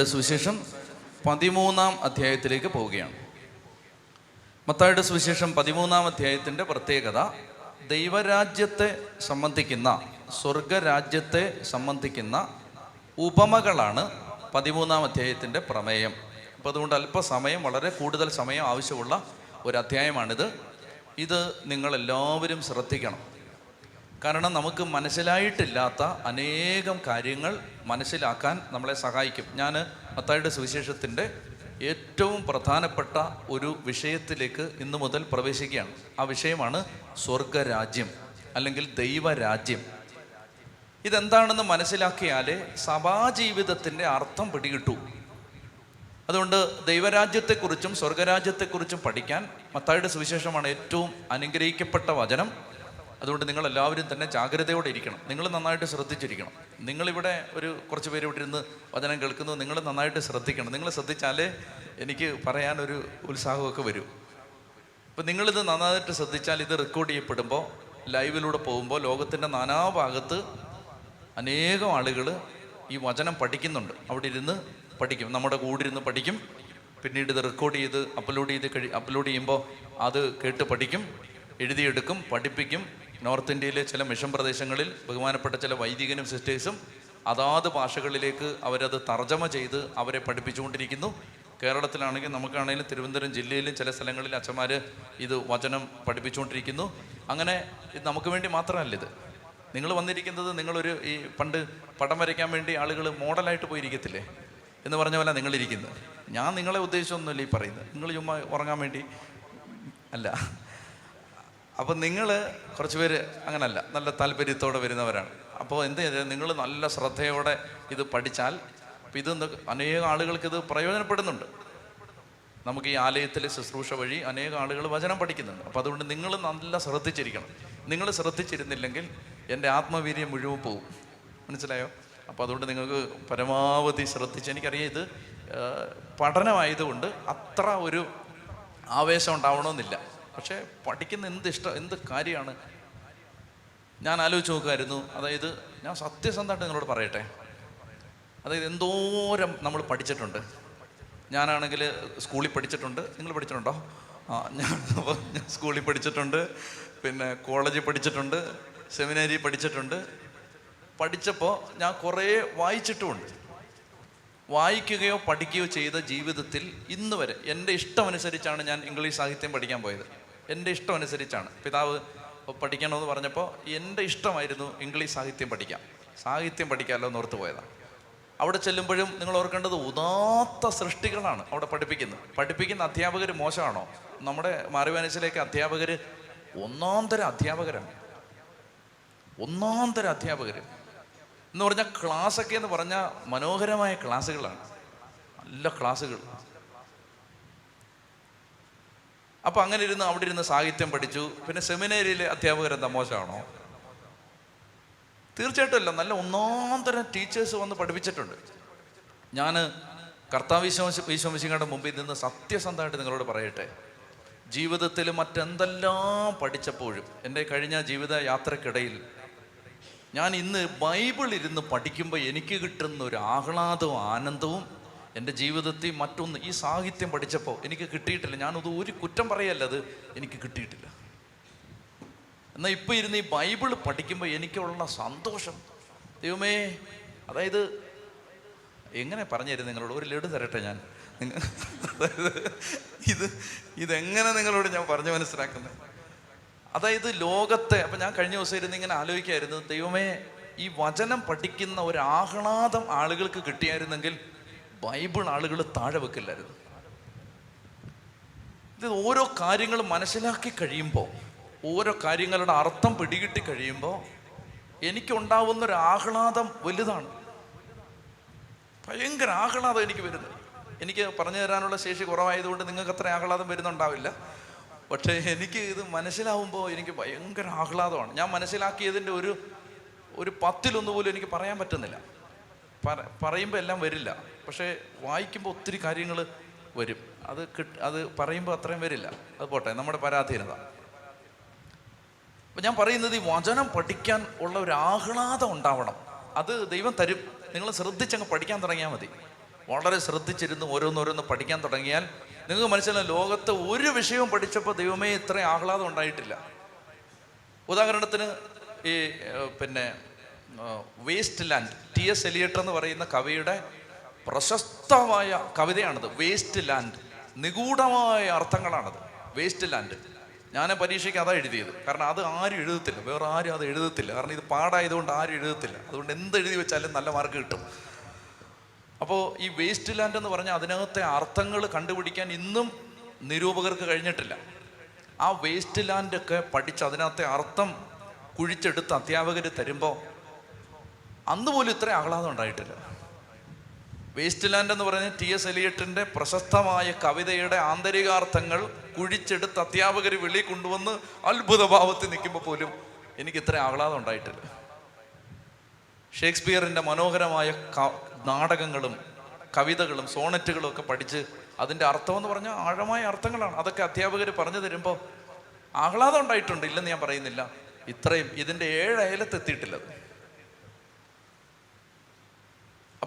മത്തായുടെ സുവിശേഷം പതിമൂന്നാം അധ്യായത്തിലേക്ക് പോവുകയാണ്. മത്തായുടെ സുവിശേഷം പതിമൂന്നാം അധ്യായത്തിന്റെ പ്രത്യേകത ദൈവരാജ്യത്തെ സംബന്ധിക്കുന്ന സ്വർഗരാജ്യത്തെ സംബന്ധിക്കുന്ന ഉപമകളാണ് പതിമൂന്നാം അധ്യായത്തിന്റെ പ്രമേയം. അപ്പോൾ അതുകൊണ്ട് അല്പസമയം വളരെ കൂടുതൽ സമയം ആവശ്യമുള്ള ഒരു അധ്യായമാണിത്. ഇത് നിങ്ങളെല്ലാവരും ശ്രദ്ധിക്കണം. കാരണം നമുക്ക് മനസ്സിലായിട്ടില്ലാത്ത അനേകം കാര്യങ്ങൾ മനസ്സിലാക്കാൻ നമ്മളെ സഹായിക്കും. ഞാൻ മത്തായിയുടെ സുവിശേഷത്തിന്റെ ഏറ്റവും പ്രധാനപ്പെട്ട ഒരു വിഷയത്തിലേക്ക് ഇന്നു മുതൽ പ്രവേശിക്കുകയാണ്. ആ വിഷയമാണ് സ്വർഗരാജ്യം അല്ലെങ്കിൽ ദൈവരാജ്യം. ഇതെന്താണെന്ന് മനസ്സിലാക്കിയാലേ സഭാജീവിതത്തിന്റെ അർത്ഥം പിടികിട്ടൂ. അതുകൊണ്ട് ദൈവരാജ്യത്തെക്കുറിച്ചും സ്വർഗരാജ്യത്തെക്കുറിച്ചും പഠിക്കാൻ മത്തായിയുടെ സുവിശേഷമാണ് ഏറ്റവും അനുഗ്രഹിക്കപ്പെട്ട വചനം. അതുകൊണ്ട് നിങ്ങൾ എല്ലാവരും തന്നെ ജാഗ്രതയോടെ ഇരിക്കണം. നിങ്ങൾ നന്നായിട്ട് ശ്രദ്ധിച്ചിരിക്കണം. നിങ്ങളിവിടെ ഒരു കുറച്ച് പേര് ഇവിടെ ഇരുന്ന് വചനം കേൾക്കുന്നു. നിങ്ങൾ നന്നായിട്ട് ശ്രദ്ധിക്കണം. നിങ്ങൾ ശ്രദ്ധിച്ചാലേ എനിക്ക് പറയാനൊരു ഉത്സാഹമൊക്കെ വരും. അപ്പം നിങ്ങളിത് നന്നായിട്ട് ശ്രദ്ധിച്ചാൽ ഇത് റെക്കോർഡ് ചെയ്യപ്പെടുമ്പോൾ ലൈവിലൂടെ പോകുമ്പോൾ ലോകത്തിന്റെ നാനാഭാഗത്ത് അനേകം ആളുകൾ ഈ വചനം പഠിക്കുന്നുണ്ട്. അവിടെ ഇരുന്ന് പഠിക്കും. നമ്മുടെ കൂടെ ഇരുന്ന് പഠിക്കും. പിന്നീട് ഇത് റെക്കോർഡ് ചെയ്ത് അപ്ലോഡ് ചെയ്ത് കഴി അപ്ലോഡ് ചെയ്യുമ്പോൾ അത് കേട്ട് പഠിക്കും എഴുതിയെടുക്കും പഠിപ്പിക്കും. നോർത്ത് ഇന്ത്യയിലെ ചില മിഷൻ പ്രദേശങ്ങളിൽ ബഹുമാനപ്പെട്ട ചില വൈദികനും സിസ്റ്റേഴ്സും അതാത് ഭാഷകളിലേക്ക് അവരത് തർജമ ചെയ്ത് അവരെ പഠിപ്പിച്ചുകൊണ്ടിരിക്കുന്നു. കേരളത്തിലാണെങ്കിൽ നമുക്കാണെങ്കിലും തിരുവനന്തപുരം ജില്ലയിലും ചില സ്ഥലങ്ങളിൽ അച്ഛന്മാർ ഇത് വചനം പഠിപ്പിച്ചുകൊണ്ടിരിക്കുന്നു. അങ്ങനെ ഇത് നമുക്ക് വേണ്ടി മാത്രമല്ല ഇത്. നിങ്ങൾ വന്നിരിക്കുന്നത് നിങ്ങളൊരു ഈ പണ്ട് പടം വരയ്ക്കാൻ വേണ്ടി ആളുകൾ മോഡലായിട്ട് പോയിരിക്കത്തില്ലേ? എന്ന് പറഞ്ഞ പോലെ നിങ്ങളിരിക്കുന്നത് ഞാൻ നിങ്ങളെ ഉദ്ദേശിച്ചൊന്നുമല്ല ഈ പറയുന്നത്. നിങ്ങൾ ചുമ്മാ ഉറങ്ങാൻ വേണ്ടി അല്ല. അപ്പം നിങ്ങൾ കുറച്ച് പേര് അങ്ങനല്ല നല്ല താല്പര്യത്തോടെ വരുന്നവരാണ്. അപ്പോൾ എന്ത് ചെയ്താൽ നിങ്ങൾ നല്ല ശ്രദ്ധയോടെ ഇത് പഠിച്ചാൽ ഇത് അനേകം ആളുകൾക്ക് ഇത് പ്രയോജനപ്പെടുന്നുണ്ട്. നമുക്ക് ഈ ആലയത്തിലെ ശുശ്രൂഷ വഴി അനേകം ആളുകൾ വചനം പഠിക്കുന്നുണ്ട്. അപ്പോൾ അതുകൊണ്ട് നിങ്ങൾ നല്ല ശ്രദ്ധിച്ചിരിക്കണം. നിങ്ങൾ ശ്രദ്ധിച്ചിരുന്നില്ലെങ്കിൽ എന്റെ ആത്മവീര്യം മുഴുവൻ പോവും. മനസ്സിലായോ? അപ്പോൾ അതുകൊണ്ട് നിങ്ങൾക്ക് പരമാവധി ശ്രദ്ധിച്ച് എനിക്കറിയാം ഇത് പഠനമായതുകൊണ്ട് അത്ര ഒരു ആവേശം ഉണ്ടാവണമെന്നില്ല. പക്ഷേ പഠിക്കുന്ന എന്ത് ഇഷ്ടം എന്ത് കാര്യമാണ്? ഞാൻ ആലോചിച്ച് നോക്കുമായിരുന്നു അതായത് ഞാൻ സത്യസന്ധമായിട്ട് നിങ്ങളോട് പറയട്ടെ. അതായത് എന്തോരം നമ്മൾ പഠിച്ചിട്ടുണ്ട്. ഞാനാണെങ്കിൽ സ്കൂളിൽ പഠിച്ചിട്ടുണ്ട്. നിങ്ങൾ പഠിച്ചിട്ടുണ്ടോ? ആ ഞാൻ ഞാൻ സ്കൂളിൽ പഠിച്ചിട്ടുണ്ട്. പിന്നെ കോളേജിൽ പഠിച്ചിട്ടുണ്ട്. സെമിനാരി പഠിച്ചിട്ടുണ്ട്. പഠിച്ചപ്പോൾ ഞാൻ കുറേ വായിച്ചിട്ടുമുണ്ട്. വായിക്കുകയോ പഠിക്കുകയോ ചെയ്ത ജീവിതത്തിൽ ഇന്ന് വരെ എന്റെ ഇഷ്ടമനുസരിച്ചാണ് ഞാൻ ഇംഗ്ലീഷ് സാഹിത്യം പഠിക്കാൻ പോയത്. എന്റെ ഇഷ്ടം അനുസരിച്ചാണ്. പിതാവ് പഠിക്കണമെന്ന് പറഞ്ഞപ്പോൾ എന്റെ ഇഷ്ടമായിരുന്നു ഇംഗ്ലീഷ് സാഹിത്യം പഠിക്കാം സാഹിത്യം പഠിക്കാമല്ലോ എന്ന് ഓർത്ത് പോയതാണ് അവിടെ ചെല്ലുമ്പോഴും നിങ്ങൾ ഓർക്കേണ്ടത് ഉദാത്ത സൃഷ്ടികളാണ് അവിടെ പഠിപ്പിക്കുന്നത്. പഠിപ്പിക്കുന്ന അധ്യാപകർ മോശമാണോ? നമ്മുടെ മാറിവാനസിലേക്ക് അധ്യാപകർ ഒന്നാം തരം അധ്യാപകരാണ്. ഒന്നാം തരം അധ്യാപകർ എന്ന് പറഞ്ഞാൽ ക്ലാസ്സൊക്കെ എന്ന് പറഞ്ഞാൽ മനോഹരമായ ക്ലാസ്സുകളാണ്. നല്ല ക്ലാസ്സുകൾ. അപ്പൊ അങ്ങനെ ഇരുന്ന് അവിടെ ഇരുന്ന് സാഹിത്യം പഠിച്ചു. പിന്നെ സെമിനേരിയിലെ അധ്യാപകരെന്താ മോശമാണോ? തീർച്ചയായിട്ടും അല്ല. നല്ല ഒന്നാം തരം ടീച്ചേഴ്സ് വന്ന് പഠിപ്പിച്ചിട്ടുണ്ട്. ഞാൻ കർത്താവ് വിശ്വാസ വിശ്വസിങ്ങളുടെ മുമ്പിൽ നിന്ന് സത്യസന്ധമായിട്ട് നിങ്ങളോട് പറയട്ടെ. ജീവിതത്തിൽ മറ്റെന്തെല്ലാം പഠിച്ചപ്പോഴും എന്റെ കഴിഞ്ഞ ജീവിത യാത്രക്കിടയിൽ ഞാൻ ഇന്ന് ബൈബിൾ ഇരുന്ന് പഠിക്കുമ്പോൾ എനിക്ക് കിട്ടുന്ന ഒരു ആഹ്ലാദവും ആനന്ദവും എന്റെ ജീവിതത്തിൽ മറ്റൊന്ന് ഈ സാഹിത്യം പഠിച്ചപ്പോൾ എനിക്ക് കിട്ടിയിട്ടില്ല. ഞാനത് ഒരു കുറ്റം പറയല്ല അത് എനിക്ക് കിട്ടിയിട്ടില്ല. എന്നാൽ ഇപ്പോൾ ഇരുന്ന് ഈ ബൈബിൾ പഠിക്കുമ്പോൾ എനിക്കുള്ള സന്തോഷം. ദൈവമേ അതായത് എങ്ങനെ പറഞ്ഞു തരും നിങ്ങളോട്? ഒരു ലഡു തരട്ടെ ഞാൻ. ഇത് ഇതെങ്ങനെ നിങ്ങളോട് ഞാൻ പറഞ്ഞു മനസ്സിലാക്കുന്നത്? അതായത് ലോകത്തെ അപ്പം ഞാൻ കഴിഞ്ഞ ദിവസം ഇരുന്ന് ഇങ്ങനെ ആലോചിക്കായിരുന്നു ദൈവമേ ഈ വചനം പഠിക്കുന്ന ഒരു ആഹ്ലാദം ആളുകൾക്ക് കിട്ടിയായിരുന്നെങ്കിൽ ബൈബിൾ ആളുകൾ താഴെ വെക്കില്ലായിരുന്നു. ഇത് ഓരോ കാര്യങ്ങൾ മനസ്സിലാക്കി കഴിയുമ്പോൾ ഓരോ കാര്യങ്ങളുടെ അർത്ഥം പിടികിട്ടി കഴിയുമ്പോൾ എനിക്കുണ്ടാവുന്ന ഒരു ആഹ്ലാദം വലുതാണ്. ഭയങ്കര ആഹ്ലാദം എനിക്ക് വരുന്നത്. എനിക്ക് പറഞ്ഞു തരാനുള്ള ശേഷി കുറവായതുകൊണ്ട് നിങ്ങൾക്ക് അത്ര ആഹ്ലാദം വരുന്നുണ്ടാവില്ല. പക്ഷേ എനിക്ക് ഇത് മനസ്സിലാവുമ്പോൾ എനിക്ക് ഭയങ്കര ആഹ്ലാദമാണ്. ഞാൻ മനസ്സിലാക്കിയതിന്റെ ഒരു ഒരു പത്തിലൊന്നു പോലും എനിക്ക് പറയാൻ പറ്റുന്നില്ല. പറ പറയുമ്പോൾ എല്ലാം വരില്ല. പക്ഷേ വായിക്കുമ്പോൾ ഒത്തിരി കാര്യങ്ങൾ വരും. അത് കിട്ട് അത് പറയുമ്പോൾ അത്രയും വരില്ല. അത് പോട്ടെ നമ്മുടെ പരാധീനത. അപ്പം ഞാൻ പറയുന്നത് ഈ വചനം പഠിക്കാൻ ഉള്ള ഒരു ആഹ്ലാദം ഉണ്ടാവണം. അത് ദൈവം തരും. നിങ്ങൾ ശ്രദ്ധിച്ചങ്ങ് പഠിക്കാൻ തുടങ്ങിയാൽ മതി. വളരെ ശ്രദ്ധിച്ചിരുന്ന് ഓരോന്നോരോന്ന് പഠിക്കാൻ തുടങ്ങിയാൽ നിങ്ങൾക്ക് മനസ്സിലാവും ലോകത്ത് ഒരു വിഷയവും പഠിച്ചപ്പോൾ ദൈവമേ ഇത്രയും ആഹ്ലാദം ഉണ്ടായിട്ടില്ല. ഉദാഹരണത്തിന് ഈ പിന്നെ waste land T S Eliot എന്ന് പറയുന്ന കവിയുടെ പ്രശസ്തമായ കവിതയാണത്. വേസ്റ്റ് ലാൻഡ് നിഗൂഢമായ അർത്ഥങ്ങളാണത്. വേസ്റ്റ് ലാൻഡ് ഞാൻ പരീക്ഷയ്ക്ക് അതാ എഴുതിയത്. കാരണം അത് ആരും എഴുതത്തില്ല. വേറെ ആരും അത് എഴുതത്തില്ല. കാരണം ഇത് പാടായതുകൊണ്ട് ആരും എഴുതത്തില്ല. അതുകൊണ്ട് എന്ത് എഴുതി വെച്ചാലും നല്ല മാർക്ക് കിട്ടും. അപ്പോൾ ഈ വേസ്റ്റ് ലാൻഡ് എന്ന് പറഞ്ഞാൽ അതിനകത്തെ അർത്ഥങ്ങൾ കണ്ടുപിടിക്കാൻ ഇന്നും നിരൂപകർക്ക് കഴിഞ്ഞിട്ടില്ല. ആ വേസ്റ്റ് ലാൻഡൊക്കെ പഠിച്ച് അതിനകത്തെ അർത്ഥം കുഴിച്ചെടുത്ത് അധ്യാപകർ തരുമ്പോൾ അന്ന് പോലും ഇത്ര ആഹ്ലാദം ഉണ്ടായിട്ടില്ല. വേസ്റ്റ് ലാൻഡ് എന്ന് പറയുന്നത് ടി എസ് എലിയട്ടിന്റെ പ്രശസ്തമായ കവിതയുടെ ആന്തരികാർത്ഥങ്ങൾ കുഴിച്ചെടുത്ത് അധ്യാപകർ വെളിയിൽ കൊണ്ടുവന്ന് അത്ഭുത ഭാവത്തിൽ നിൽക്കുമ്പോൾ പോലും എനിക്ക് ഇത്ര ആഹ്ലാദം ഉണ്ടായിട്ടില്ല. ഷേക്സ്പിയറിന്റെ മനോഹരമായ നാടകങ്ങളും കവിതകളും സോണറ്റുകളും ഒക്കെ പഠിച്ച് അതിന്റെ അർത്ഥം എന്ന് പറഞ്ഞാൽ ആഴമായ അർത്ഥങ്ങളാണ്. അതൊക്കെ അധ്യാപകർ പറഞ്ഞു തരുമ്പോൾ ആഹ്ലാദം ഉണ്ടായിട്ടുണ്ട്. ഇല്ലെന്ന് ഞാൻ പറയുന്നില്ല. ഇത്രയും ഇതിന്റെ ഏഴ് അയലത്തെത്തിയിട്ടില്ല അത്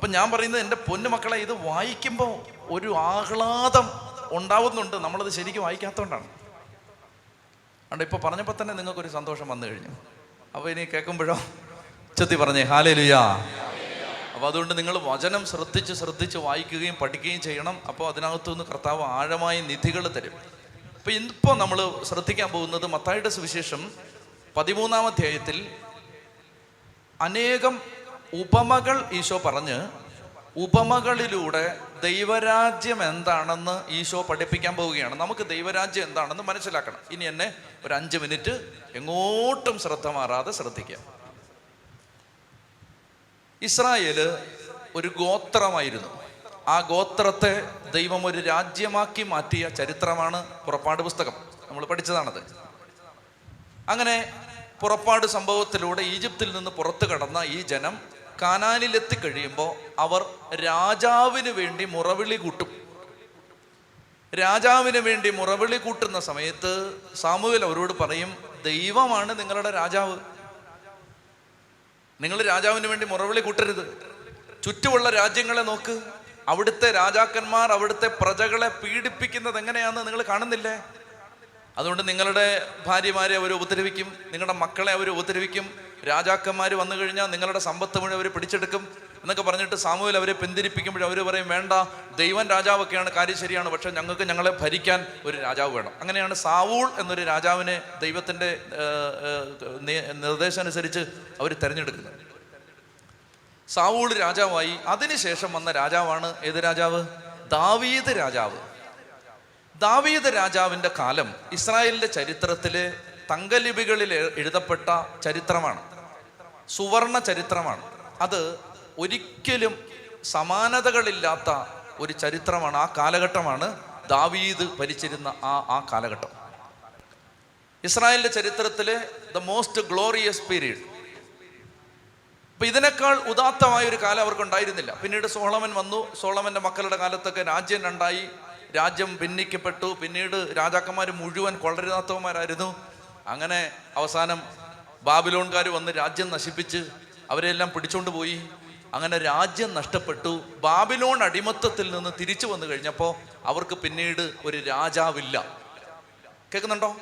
അപ്പം ഞാൻ പറയുന്നത് എന്റെ പൊന്നു മക്കളെ ഇത് വായിക്കുമ്പോൾ ഒരു ആഹ്ലാദം ഉണ്ടാവുന്നുണ്ട്. നമ്മളത് ശരിക്കും വായിക്കാത്തതുകൊണ്ടാണ്. അതുകൊണ്ട് ഇപ്പോൾ പറഞ്ഞപ്പോൾ തന്നെ നിങ്ങൾക്കൊരു സന്തോഷം വന്നു കഴിഞ്ഞു. അപ്പോൾ ഇനി കേൾക്കുമ്പോഴോ? ചെത്തി പറഞ്ഞേ ഹാലേ ലുയാ അപ്പോൾ അതുകൊണ്ട് നിങ്ങൾ വചനം ശ്രദ്ധിച്ച് ശ്രദ്ധിച്ച് വായിക്കുകയും പഠിക്കുകയും ചെയ്യണം. അപ്പോൾ അതിനകത്തുനിന്ന് കർത്താവ് ആഴമായ നിധികൾ തരും. അപ്പോൾ ഇന്നിപ്പോൾ നമ്മൾ ശ്രദ്ധിക്കാൻ പോകുന്നത് മത്തായിയുടെ സുവിശേഷം പതിമൂന്നാം അധ്യായത്തിൽ അനേകം ഉപമകൾ ഈശോ പറഞ്ഞ് ഉപമകളിലൂടെ ദൈവരാജ്യം എന്താണെന്ന് ഈശോ പഠിപ്പിക്കാൻ പോവുകയാണ്. നമുക്ക് ദൈവരാജ്യം എന്താണെന്ന് മനസ്സിലാക്കണം. ഇനി എന്നെ ഒരു അഞ്ച് മിനിറ്റ് എങ്ങോട്ടും ശ്രദ്ധ മാറാതെ ശ്രദ്ധിക്കാം. ഇസ്രായേൽ ഒരു ഗോത്രമായിരുന്നു. ആ ഗോത്രത്തെ ദൈവം ഒരു രാജ്യമാക്കി മാറ്റിയ ചരിത്രമാണ് പുറപ്പാട് പുസ്തകം. നമ്മൾ പഠിച്ചതാണത്. അങ്ങനെ പുറപ്പാട് സംഭവത്തിലൂടെ ഈജിപ്തിൽ നിന്ന് പുറത്തു കടന്ന ഈ ജനം കാനാനിലെത്തി കഴിയുമ്പോൾ അവർ രാജാവിന് വേണ്ടി മുറവിളി കൂട്ടും. രാജാവിന് വേണ്ടി മുറവിളി കൂട്ടുന്ന സമയത്ത് സാമൂഹ്യൽ അവരോട് പറയും ദൈവമാണ് നിങ്ങളുടെ രാജാവ്. നിങ്ങൾ രാജാവിന് വേണ്ടി മുറവിളി കൂട്ടരുത്. ചുറ്റുമുള്ള രാജ്യങ്ങളെ നോക്ക്. അവിടുത്തെ രാജാക്കന്മാർ അവിടുത്തെ പ്രജകളെ പീഡിപ്പിക്കുന്നത് എങ്ങനെയാണെന്ന് നിങ്ങൾ കാണുന്നില്ലേ? അതുകൊണ്ട് നിങ്ങളുടെ ഭാര്യമാരെ അവർ ഉപദ്രവിക്കും. നിങ്ങളുടെ മക്കളെ അവർ ഉപദ്രവിക്കും. രാജാക്കന്മാർ വന്നു കഴിഞ്ഞാൽ നിങ്ങളുടെ സമ്പത്ത് മുഴുവൻ അവർ പിടിച്ചെടുക്കും എന്നൊക്കെ പറഞ്ഞിട്ട് സാമൂഹിൽ അവരെ പിന്തിരിപ്പിക്കുമ്പോൾ അവർ പറയും വേണ്ട ദൈവം രാജാവൊക്കെയാണ് കാര്യം ശരിയാണ്. പക്ഷെ ഞങ്ങൾക്ക് ഞങ്ങളെ ഭരിക്കാൻ ഒരു രാജാവ് വേണം. അങ്ങനെയാണ് സാവൂൾ എന്നൊരു രാജാവിനെ ദൈവത്തിന്റെ നിർദ്ദേശം അനുസരിച്ച് അവർ തിരഞ്ഞെടുക്കുന്നത്. സാവൂൾ രാജാവായി. അതിനുശേഷം വന്ന രാജാവാണ് ഏത് രാജാവ്? ദാവീദ് രാജാവ്. ദാവീദ് രാജാവിന്റെ കാലം ഇസ്രായേലിന്റെ ചരിത്രത്തിലെ തങ്കലിപികളിൽ എഴുതപ്പെട്ട ചരിത്രമാണ്. സുവർണ ചരിത്രമാണ്. അത് ഒരിക്കലും സമാനതകളില്ലാത്ത ഒരു ചരിത്രമാണ് ആ കാലഘട്ടമാണ് ദാവീദ് ഭരിച്ചിരുന്ന ആ ആ കാലഘട്ടം. ഇസ്രായേലിന്റെ ചരിത്രത്തിലെ ദ മോസ്റ്റ് ഗ്ലോറിയസ് പീരീഡ് അപ്പൊ ഇതിനേക്കാൾ ഉദാത്തമായ ഒരു കാലം അവർക്ക് ഉണ്ടായിരുന്നില്ല. പിന്നീട് സോളമൻ വന്നു. സോളമന്റെ മക്കളുടെ കാലത്തൊക്കെ രാജ്യം രണ്ടായി. രാജ്യം ഭിന്നിക്കപ്പെട്ടു. പിന്നീട് രാജാക്കന്മാർ മുഴുവൻ കൊള്ളരുതാത്തവന്മാരായിരുന്നു. അങ്ങനെ അവസാനം ബാബിലോൺകാർ വന്ന് രാജ്യം നശിപ്പിച്ച് അവരെല്ലാം പിടിച്ചോണ്ട് പോയി. അങ്ങനെ രാജ്യം നഷ്ടപ്പെട്ടു. ബാബിലോൺ അടിമത്തത്തിൽ നിന്ന് തിരിച്ചു വന്നു കഴിഞ്ഞപ്പോൾ അവർക്ക് പിന്നീട് ഒരു രാജാവില്ല. കേൾക്കുന്നുണ്ടോ?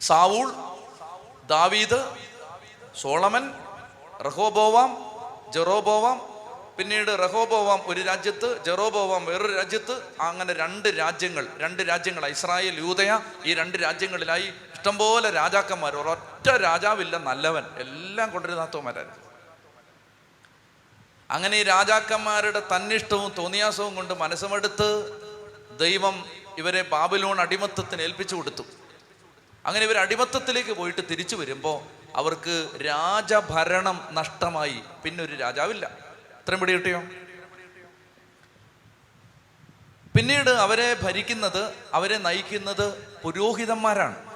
സാവൂൾ ദാവീദ് സോളമൻ റഹോബോവാം ജെറോബോവാം പിന്നീട് റഹോബോവാം ഒരു രാജ്യത്ത് ജെറോബോവാം വേറൊരു രാജ്യത്ത്. അങ്ങനെ രണ്ട് രാജ്യങ്ങൾ രണ്ട് രാജ്യങ്ങൾ ഇസ്രായേൽ യൂതയ ഈ രണ്ട് രാജ്യങ്ങളിലായി ഇഷ്ടംപോലെ രാജാക്കന്മാർ ഒരൊറ്റ രാജാവില്ല നല്ലവൻ. എല്ലാം കൊണ്ടിരുന്നാത്തവന്മാരായിരുന്നു അങ്ങനെ ഈ രാജാക്കന്മാരുടെ തന്നിഷ്ടവും തോന്നിയാസവും കൊണ്ട് മനസ്സുമെടുത്ത് ദൈവം ഇവരെ ബാബിലോൺ അടിമത്തത്തിന് ഏൽപ്പിച്ചു കൊടുത്തു. അങ്ങനെ ഇവർ അടിമത്തത്തിലേക്ക് പോയിട്ട് തിരിച്ചു വരുമ്പോൾ അവർക്ക് രാജഭരണം നഷ്ടമായി. പിന്നെ ഒരു രാജാവില്ല. ഇത്രയും പിടി കിട്ടിയോ? പിന്നീട് അവരെ ഭരിക്കുന്നത് അവരെ നയിക്കുന്നത് പുരോഹിതന്മാരാണ്.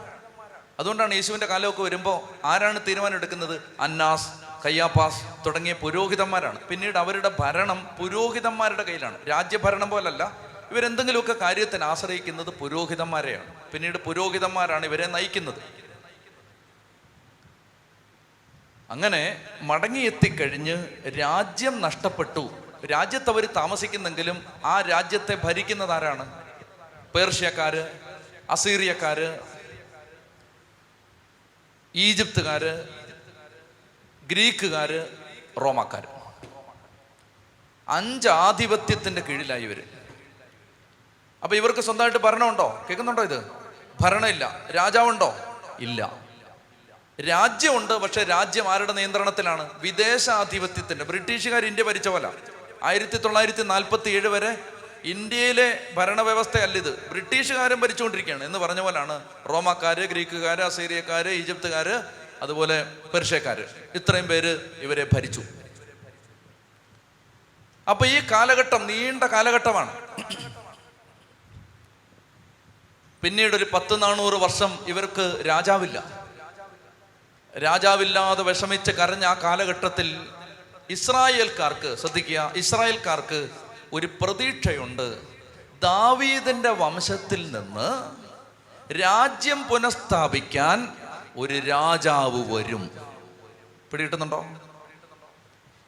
അതുകൊണ്ടാണ് യേശുവിന്റെ കാലമൊക്കെ വരുമ്പോൾ ആരാണ് തീരുമാനം എടുക്കുന്നത്? അന്നാസ് കയ്യാപ്പാസ് തുടങ്ങിയ പുരോഹിതന്മാരാണ്. പിന്നീട് അവരുടെ ഭരണം പുരോഹിതന്മാരുടെ കയ്യിലാണ്. രാജ്യഭരണം പോലല്ല ഇവരെന്തെങ്കിലുമൊക്കെ കാര്യത്തിന് ആശ്രയിക്കുന്നത് പുരോഹിതന്മാരെയാണ്. പിന്നീട് പുരോഹിതന്മാരാണ് ഇവരെ നയിക്കുന്നത്. അങ്ങനെ മടങ്ങിയെത്തിക്കഴിഞ്ഞ് രാജ്യം നഷ്ടപ്പെട്ടു. രാജ്യത്ത് അവർ താമസിക്കുന്നെങ്കിലും ആ രാജ്യത്തെ ഭരിക്കുന്നത് ആരാണ്? പേർഷ്യക്കാര് അസീറിയക്കാര് ഈജിപ്തുകാര് ഗ്രീക്കുകാര് റോമാക്കാർ അഞ്ച് ആധിപത്യത്തിന്റെ കീഴിലായി ഇവർ. അപ്പൊ ഇവർക്ക് സ്വന്തമായിട്ട് ഭരണമുണ്ടോ? കേൾക്കുന്നുണ്ടോ ഇത്? ഭരണമില്ല. രാജാവുണ്ടോ? ഇല്ല. രാജ്യമുണ്ട് പക്ഷെ രാജ്യം ആരുടെ നിയന്ത്രണത്തിലാണ്? വിദേശാധിപത്യത്തിന്റെ. ബ്രിട്ടീഷുകാർ ഇന്ത്യ ഭരിച്ച പോലെ. ആയിരത്തി തൊള്ളായിരത്തി നാൽപ്പത്തി ഏഴ് വരെ ഇന്ത്യയിലെ ഭരണവ്യവസ്ഥയല്ല ഇത് ബ്രിട്ടീഷുകാരും ഭരിച്ചുകൊണ്ടിരിക്കുകയാണ്. എന്ന് പറഞ്ഞ പോലാണ് റോമാക്കാര് ഗ്രീക്കുകാര് അസീറിയക്കാര് ഈജിപ്തുകാര് അതുപോലെ പെർഷ്യക്കാര്. ഇത്രയും പേര് ഇവരെ ഭരിച്ചു. അപ്പൊ ഈ കാലഘട്ടം നീണ്ട കാലഘട്ടമാണ്. പിന്നീട് ഒരു പത്ത് നാനൂറ് വർഷം ഇവർക്ക് രാജാവില്ല. രാജാവില്ലാതെ വിഷമിച്ച് കരഞ്ഞ ആ കാലഘട്ടത്തിൽ ഇസ്രായേൽക്കാർക്ക് ശ്രദ്ധിക്കുക ഇസ്രായേൽക്കാർക്ക് ഒരു പ്രതീക്ഷയുണ്ട്. ദാവീദിന്റെ വംശത്തിൽ നിന്ന് രാജ്യം പുനഃസ്ഥാപിക്കാൻ ഒരു രാജാവ് വരും. പിടികിട്ടുന്നുണ്ടോ?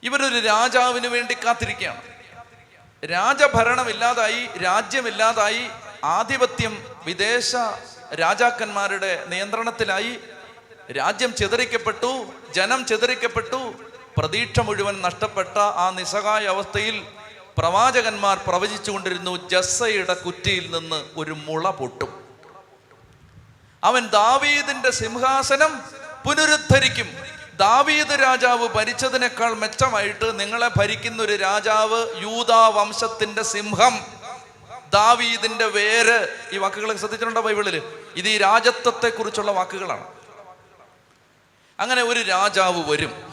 ഇവരൊരു രാജാവിന് വേണ്ടി കാത്തിരിക്കുകയാണ്. രാജഭരണമില്ലാതായി രാജ്യമില്ലാതായി ആധിപത്യം വിദേശ രാജാക്കന്മാരുടെ നിയന്ത്രണത്തിലായി രാജ്യം ചിതറിക്കപ്പെട്ടു ജനം ചിതറിക്കപ്പെട്ടു പ്രതീക്ഷ മുഴുവൻ നഷ്ടപ്പെട്ട ആ നിസ്സഹായ അവസ്ഥയിൽ പ്രവാചകന്മാർ പ്രവചിച്ചുകൊണ്ടിരുന്നു ജസ്സയുടെ കുറ്റിയിൽ നിന്ന് ഒരു മുള പൊട്ടും. അവൻ ദാവീദിന്റെ സിംഹാസനം പുനരുദ്ധരിക്കും. ദാവീദ് രാജാവ് ഭരിച്ചതിനേക്കാൾ മെച്ചമായിട്ട് നിങ്ങളെ ഭരിക്കുന്ന ഒരു രാജാവ് യൂതാ വംശത്തിന്റെ സിംഹം. ദാവീദിന്റെ വേര്. ഈ വാക്കുകൾ ശ്രദ്ധിച്ചിട്ടുണ്ടോ ബൈബിളിൽ? ഇത് ഈ രാജത്വത്തെ കുറിച്ചുള്ള വാക്കുകളാണ്. അങ്ങനെ ഒരു രാജാവ് വരും.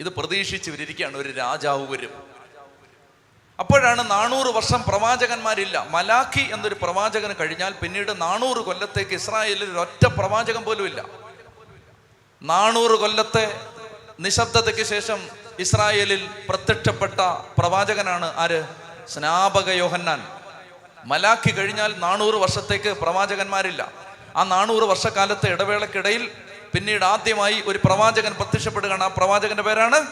ഇത് പ്രതീക്ഷിച്ചവരിയ്ക്കാണ് ഒരു രാജാവ് വരും. അപ്പോഴാണ് നാനൂറ് വർഷം പ്രവാചകന്മാരില്ല. മലാഖി എന്നൊരു പ്രവാചകന് കഴിഞ്ഞാൽ പിന്നീട് നാനൂറ് കൊല്ലത്തേക്ക് ഇസ്രായേലിൽ ഒറ്റ പ്രവാചകൻ പോലും ഇല്ല. നാനൂറ് കൊല്ലത്തെ നിശബ്ദതയ്ക്ക് ശേഷം ഇസ്രായേലിൽ പ്രത്യക്ഷപ്പെട്ട പ്രവാചകനാണ് ആര്? സ്നാപക യോഹന്നാൻ. മലാഖി കഴിഞ്ഞാൽ നാനൂറ് വർഷത്തേക്ക് പ്രവാചകന്മാരില്ല. ആ നാനൂറ് വർഷക്കാലത്തെ ഇടവേളക്കിടയിൽ പിന്നീട് ആദ്യമായി ഒരു പ്രവാചകൻ പ്രത്യക്ഷപ്പെടുകയാണ്. ആ പ്രവാചകന്റെ പേരാണ്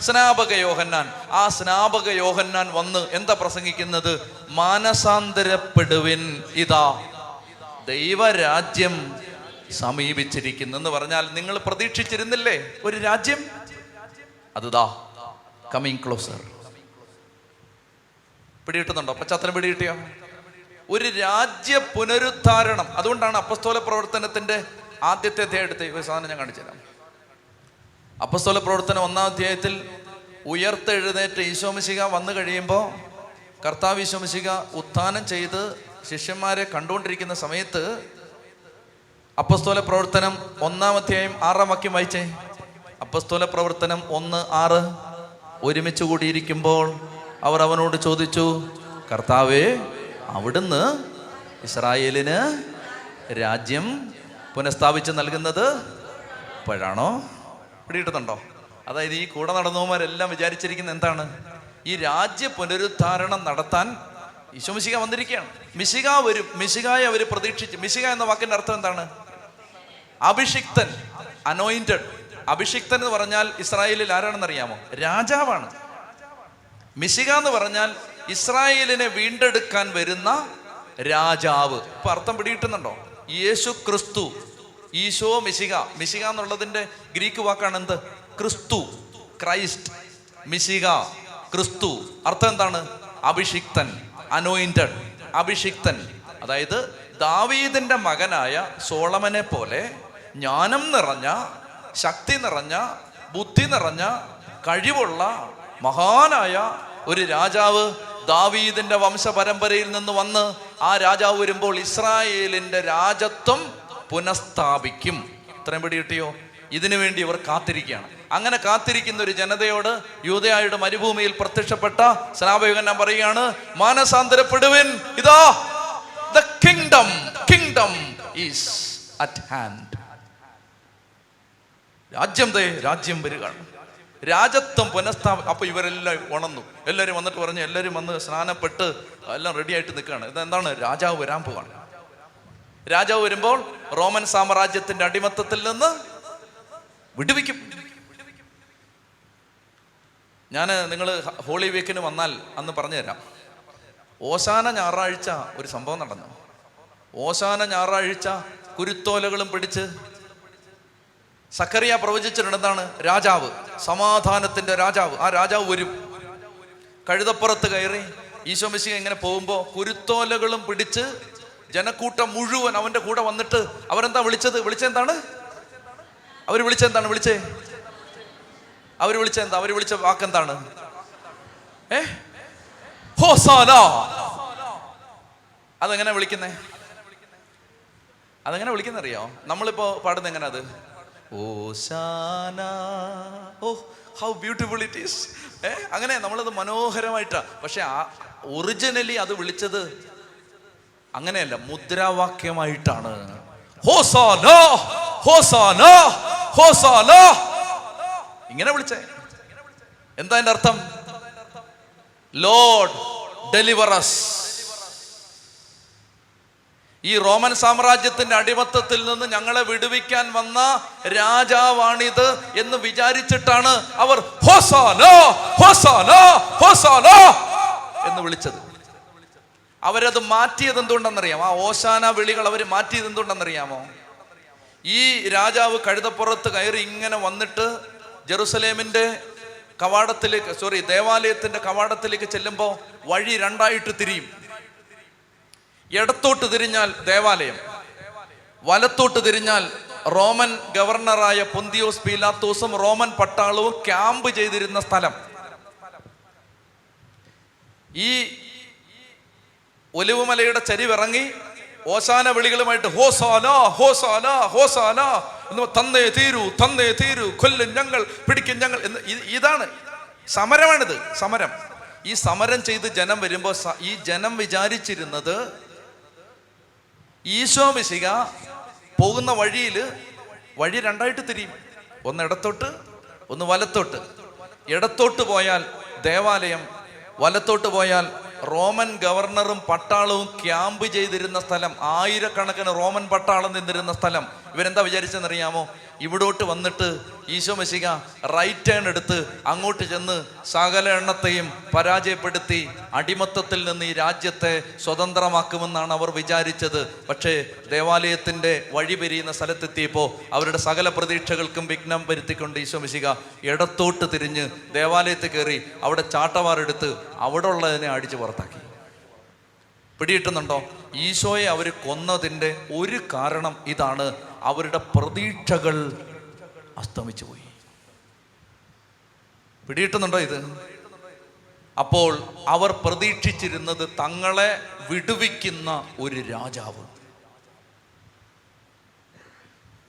സ്നാപക യോഹന്നാൻ. ആ സ്നാപക യോഹന്നാൻ വന്ന് എന്താ പ്രസംഗിക്കുന്നത്? മാനസാന്തരപ്പെടുവിൻ ഇതാ. ദൈവരാജ്യം സമീപിച്ചിരിക്കുന്നു എന്ന് പറഞ്ഞാൽ നിങ്ങൾ പ്രതീക്ഷിച്ചിരുന്നില്ലേ? ഒരു രാജ്യം? അതുതാ. കമ്മിങ് ക്ലോസർ പിടികിട്ടുന്നുണ്ടോ? പശ്ചാത്തലം പിടികിട്ടിയോ? ഒരു രാജ്യ പുനരുദ്ധാരണം. അതുകൊണ്ടാണ് അപ്പസ്തോല പ്രവർത്തനത്തിന്റെ ആദ്യത്തെ അധ്യായം ഒരു സാധനം ഞാൻ കാണിച്ചു തരാം അപ്പസ്തോല പ്രവർത്തനം ഒന്നാം അധ്യായത്തിൽ ഉയർത്തെഴുന്നേറ്റ് ഈശോമിശിക വന്നു കഴിയുമ്പോൾ കർത്താവ് ഈശോമിശിക ഉത്ഥാനം ചെയ്ത് ശിഷ്യന്മാരെ കണ്ടുകൊണ്ടിരിക്കുന്ന സമയത്ത് അപ്പസ്തോല പ്രവർത്തനം ഒന്നാം അധ്യായം ആറാം വാക്യം വായിച്ചേ. അപ്പസ്തോല പ്രവർത്തനം ഒന്ന് ആറ് ഒരുമിച്ച് കൂടിയിരിക്കുമ്പോൾ അവർ അവനോട് ചോദിച്ചു കർത്താവേ അവിടുന്ന് ഇസ്രായേലിന് രാജ്യം പുനഃസ്ഥാപിച്ച് നൽകുന്നത് ഇപ്പോഴാണോ പിടികിട്ടുന്നുണ്ടോ അതായത് ഈ കൂടെ നടന്നവന്മാരെല്ലാം വിചാരിച്ചിരിക്കുന്ന എന്താണ്? ഈ രാജ്യ പുനരുദ്ധാരണം നടത്താൻ ഈശോമിശിക വന്നിരിക്കുകയാണ്. മിശിക വരും. മിശികായെ അവർ പ്രതീക്ഷിച്ച്. മിശിക എന്ന വാക്കിന്റെ അർത്ഥം എന്താണ്? അഭിഷിക്തൻ അനോയിന്റഡ് അഭിഷിക്തൻ എന്ന് പറഞ്ഞാൽ ഇസ്രായേലിൽ ആരാണെന്ന് അറിയാമോ രാജാവാണ്. മിശിക എന്ന് പറഞ്ഞാൽ ഇസ്രായേലിനെ വീണ്ടെടുക്കാൻ വരുന്ന രാജാവ്. ഇപ്പൊ അർത്ഥം പിടികിട്ടുന്നുണ്ടോ? യേശു ക്രിസ്തു. ഈശോ മിശിക. മിശിക എന്നുള്ളതിന്റെ ഗ്രീക്ക് വാക്കാണ് എന്ത്? ക്രിസ്തു. ക്രൈസ്റ്റ്. മിശിക. ക്രിസ്തു. അർത്ഥം എന്താണ്? അഭിഷിക്തൻ. അനോയിന്റഡ് അഭിഷിക്തൻ. അതായത് ദാവീദിന്റെ മകനായ സോളമനെ പോലെ ജ്ഞാനം നിറഞ്ഞ ശക്തി നിറഞ്ഞ ബുദ്ധി നിറഞ്ഞ കഴിവുള്ള മഹാനായ ഒരു രാജാവ് ദാവീദിന്റെ വംശപരമ്പരയിൽ നിന്ന് വന്ന് ആ രാജാവ് വരുമ്പോൾ ഇസ്രായേലിന്റെ രാജത്വം പുനഃസ്ഥാപിക്കും. ഇത്രയും പിടി കിട്ടിയോ? ഇതിനു വേണ്ടി ഇവർ കാത്തിരിക്കുകയാണ്. അങ്ങനെ കാത്തിരിക്കുന്ന ഒരു ജനതയോട് യൂതയായുടെ മരുഭൂമിയിൽ പ്രത്യക്ഷപ്പെട്ട സ്നാപകൻ പറയുകയാണ് മാനസാന്തരപ്പെടുവിൻ. ഇതാ the kingdom kingdom is at hand രാജ്യം ദേ രാജ്യം വരികയാണ് രാജത്വം പുനഃസ്ഥാപ അപ്പൊ ഇവരെല്ലാം ഉണന്നു എല്ലാവരും വന്നിട്ട് പറഞ്ഞു എല്ലാവരും വന്ന് സ്നാനപ്പെട്ട് എല്ലാം റെഡി ആയിട്ട് നിൽക്കുകയാണ്. ഇതെന്താണ്? രാജാവ് വരാൻ പോവാണ്. രാജാവ് വരുമ്പോൾ റോമൻ സാമ്രാജ്യത്തിന്റെ അടിമത്തത്തിൽ നിന്ന് വിടുവിക്കും. ഞാൻ നിങ്ങൾ ഹോളി വീക്കിന് വന്നാൽ അന്ന് പറഞ്ഞുതരാം. ഓശാന ഞായറാഴ്ച ഒരു സംഭവം നടന്നു. ഓശാന ഞായറാഴ്ച കുരുത്തോലകളും പിടിച്ച് സക്കറിയ പ്രവചിച്ചിട്ടുണ്ട് എന്താണ് രാജാവ് സമാധാനത്തിന്റെ രാജാവ്. ആ രാജാവ് വരും. കഴുതപ്പുറത്ത് കയറി ഈശോ മിശിക ഇങ്ങനെ പോകുമ്പോൾ കുരുത്തോലകളും പിടിച്ച് ജനക്കൂട്ടം മുഴുവൻ അവന്റെ കൂടെ വന്നിട്ട് അവരെന്താ വിളിച്ചത്? വിളിച്ചെന്താണ്? അവർ വിളിച്ചെന്താണ് വിളിച്ചേ? അവർ വിളിച്ചെന്താ? അവർ വിളിച്ച വാക്കെന്താണ്? ഹോസാല. അതെങ്ങനെ വിളിക്കുന്നേ? അതെങ്ങനെ വിളിക്കുന്ന അറിയോ നമ്മളിപ്പോ പാടുന്ന എങ്ങനെ അത്? ഓശാന oh how beautiful it is ഏ അങ്ങനെ നമ്മളത് മനോഹരമായിട്ടാ. പക്ഷെ ആ ഒറിജിനലി അത് വിളിച്ചത് അങ്ങനെയല്ല മുദ്രാവാക്യമായിട്ടാണ്. ഇങ്ങനെ വിളിച്ചേ. എന്താ അതിന്റെ അർത്ഥം? ലോഡ് ഡെലിവറസ് ഈ റോമൻ സാമ്രാജ്യത്തിന്റെ അടിമത്തത്തിൽ നിന്ന് ഞങ്ങളെ വിടുവിക്കാൻ വന്ന രാജാവാണിത് എന്ന് വിചാരിച്ചിട്ടാണ് അവർ ഹോസാനോ ഹോസാനോ ഹോസാനോ എന്ന് വിളിച്ചത്. അവരത് മാറ്റിയത് എന്തുകൊണ്ടെന്നറിയാമോ ആ ഓശാന വിളികൾ അവർ മാറ്റിയത് എന്തുകൊണ്ടെന്നറിയാമോ ഈ രാജാവ് കഴുതപ്പുറത്ത് കയറി ഇങ്ങനെ വന്നിട്ട് ജെറുസലേമിന്റെ കവാടത്തിലേക്ക് സോറി ദേവാലയത്തിന്റെ കവാടത്തിലേക്ക് ചെല്ലുമ്പോൾ വഴി രണ്ടായിട്ട് തിരിയും. ഇടത്തോട്ട് തിരിഞ്ഞാൽ ദേവാലയം വലത്തോട്ട് തിരിഞ്ഞാൽ റോമൻ ഗവർണറായ പൊന്തിയോസ് പീലാത്തോസും റോമൻ പട്ടാളവും ക്യാമ്പ് ചെയ്തിരുന്ന സ്ഥലം. ഈ ഒലിവുമലയുടെ ചരിവിറങ്ങി ഓശാന വിളികളുമായിട്ട് ഹോസാന ഹോസാന ഹോസാന എന്ന് തന്നേ തീരൂ തന്നേ തീരൂ കൊല്ലും ഞങ്ങൾ പിടിക്കും ഞങ്ങൾ എന്ന് ഇതാണ് സമരമാണിത് സമരം. ഈ സമരം ചെയ്ത് ജനം വരുമ്പോൾ ഈ ജനം വിചാരിച്ചിരുന്നത് ഈശോ മിശിക പോകുന്ന വഴിയിൽ വഴി രണ്ടായിട്ട് തിരിയും. ഒന്ന് ഇടത്തോട്ട് ഒന്ന് വലത്തോട്ട്. ഇടത്തോട്ട് പോയാൽ ദേവാലയം വലത്തോട്ട് പോയാൽ റോമൻ ഗവർണറും പട്ടാളവും ക്യാമ്പ് ചെയ്തിരുന്ന സ്ഥലം ആയിരക്കണക്കിന് റോമൻ പട്ടാളം നിന്നിരുന്ന സ്ഥലം. ഇവരെന്താ വിചാരിച്ചെന്നറിയാമോ? ഇവിടോട്ട് വന്നിട്ട് ഈശോ മെസ്സിക റൈറ്റ് ടേൺ എടുത്ത് അങ്ങോട്ട് ചെന്ന് സകല എണ്ണത്തെയും പരാജയപ്പെടുത്തി അടിമത്തത്തിൽ നിന്ന് ഈ രാജ്യത്തെ സ്വതന്ത്രമാക്കുമെന്നാണ് അവർ വിചാരിച്ചത്. പക്ഷേ ദേവാലയത്തിന്റെ വഴി പെരിയുന്ന സ്ഥലത്തെത്തിയപ്പോൾ അവരുടെ സകല പ്രതീക്ഷകൾക്കും വിഘ്നം വരുത്തിക്കൊണ്ട് ഈശോ മെസ്സിക ഇടത്തോട്ട് തിരിഞ്ഞ് ദേവാലയത്തിൽ കയറി അവിടെ ചാട്ടവാറെടുത്ത് അവിടെ ഉള്ളതിനെ അടിച്ചു പുറത്താക്കി. പിടിയിട്ടുന്നുണ്ടോ ഈശോയെ അവർ കൊന്നതിന്റെ ഒരു കാരണം ഇതാണ്. അവരുടെ പ്രതീക്ഷകൾ അസ്തമിച്ചു പോയി. പിടിയിട്ടുന്നുണ്ടോ ഇത്? അപ്പോൾ അവർ പ്രതീക്ഷിച്ചിരുന്നത് തങ്ങളെ വിടുവിക്കുന്ന ഒരു രാജാവ്.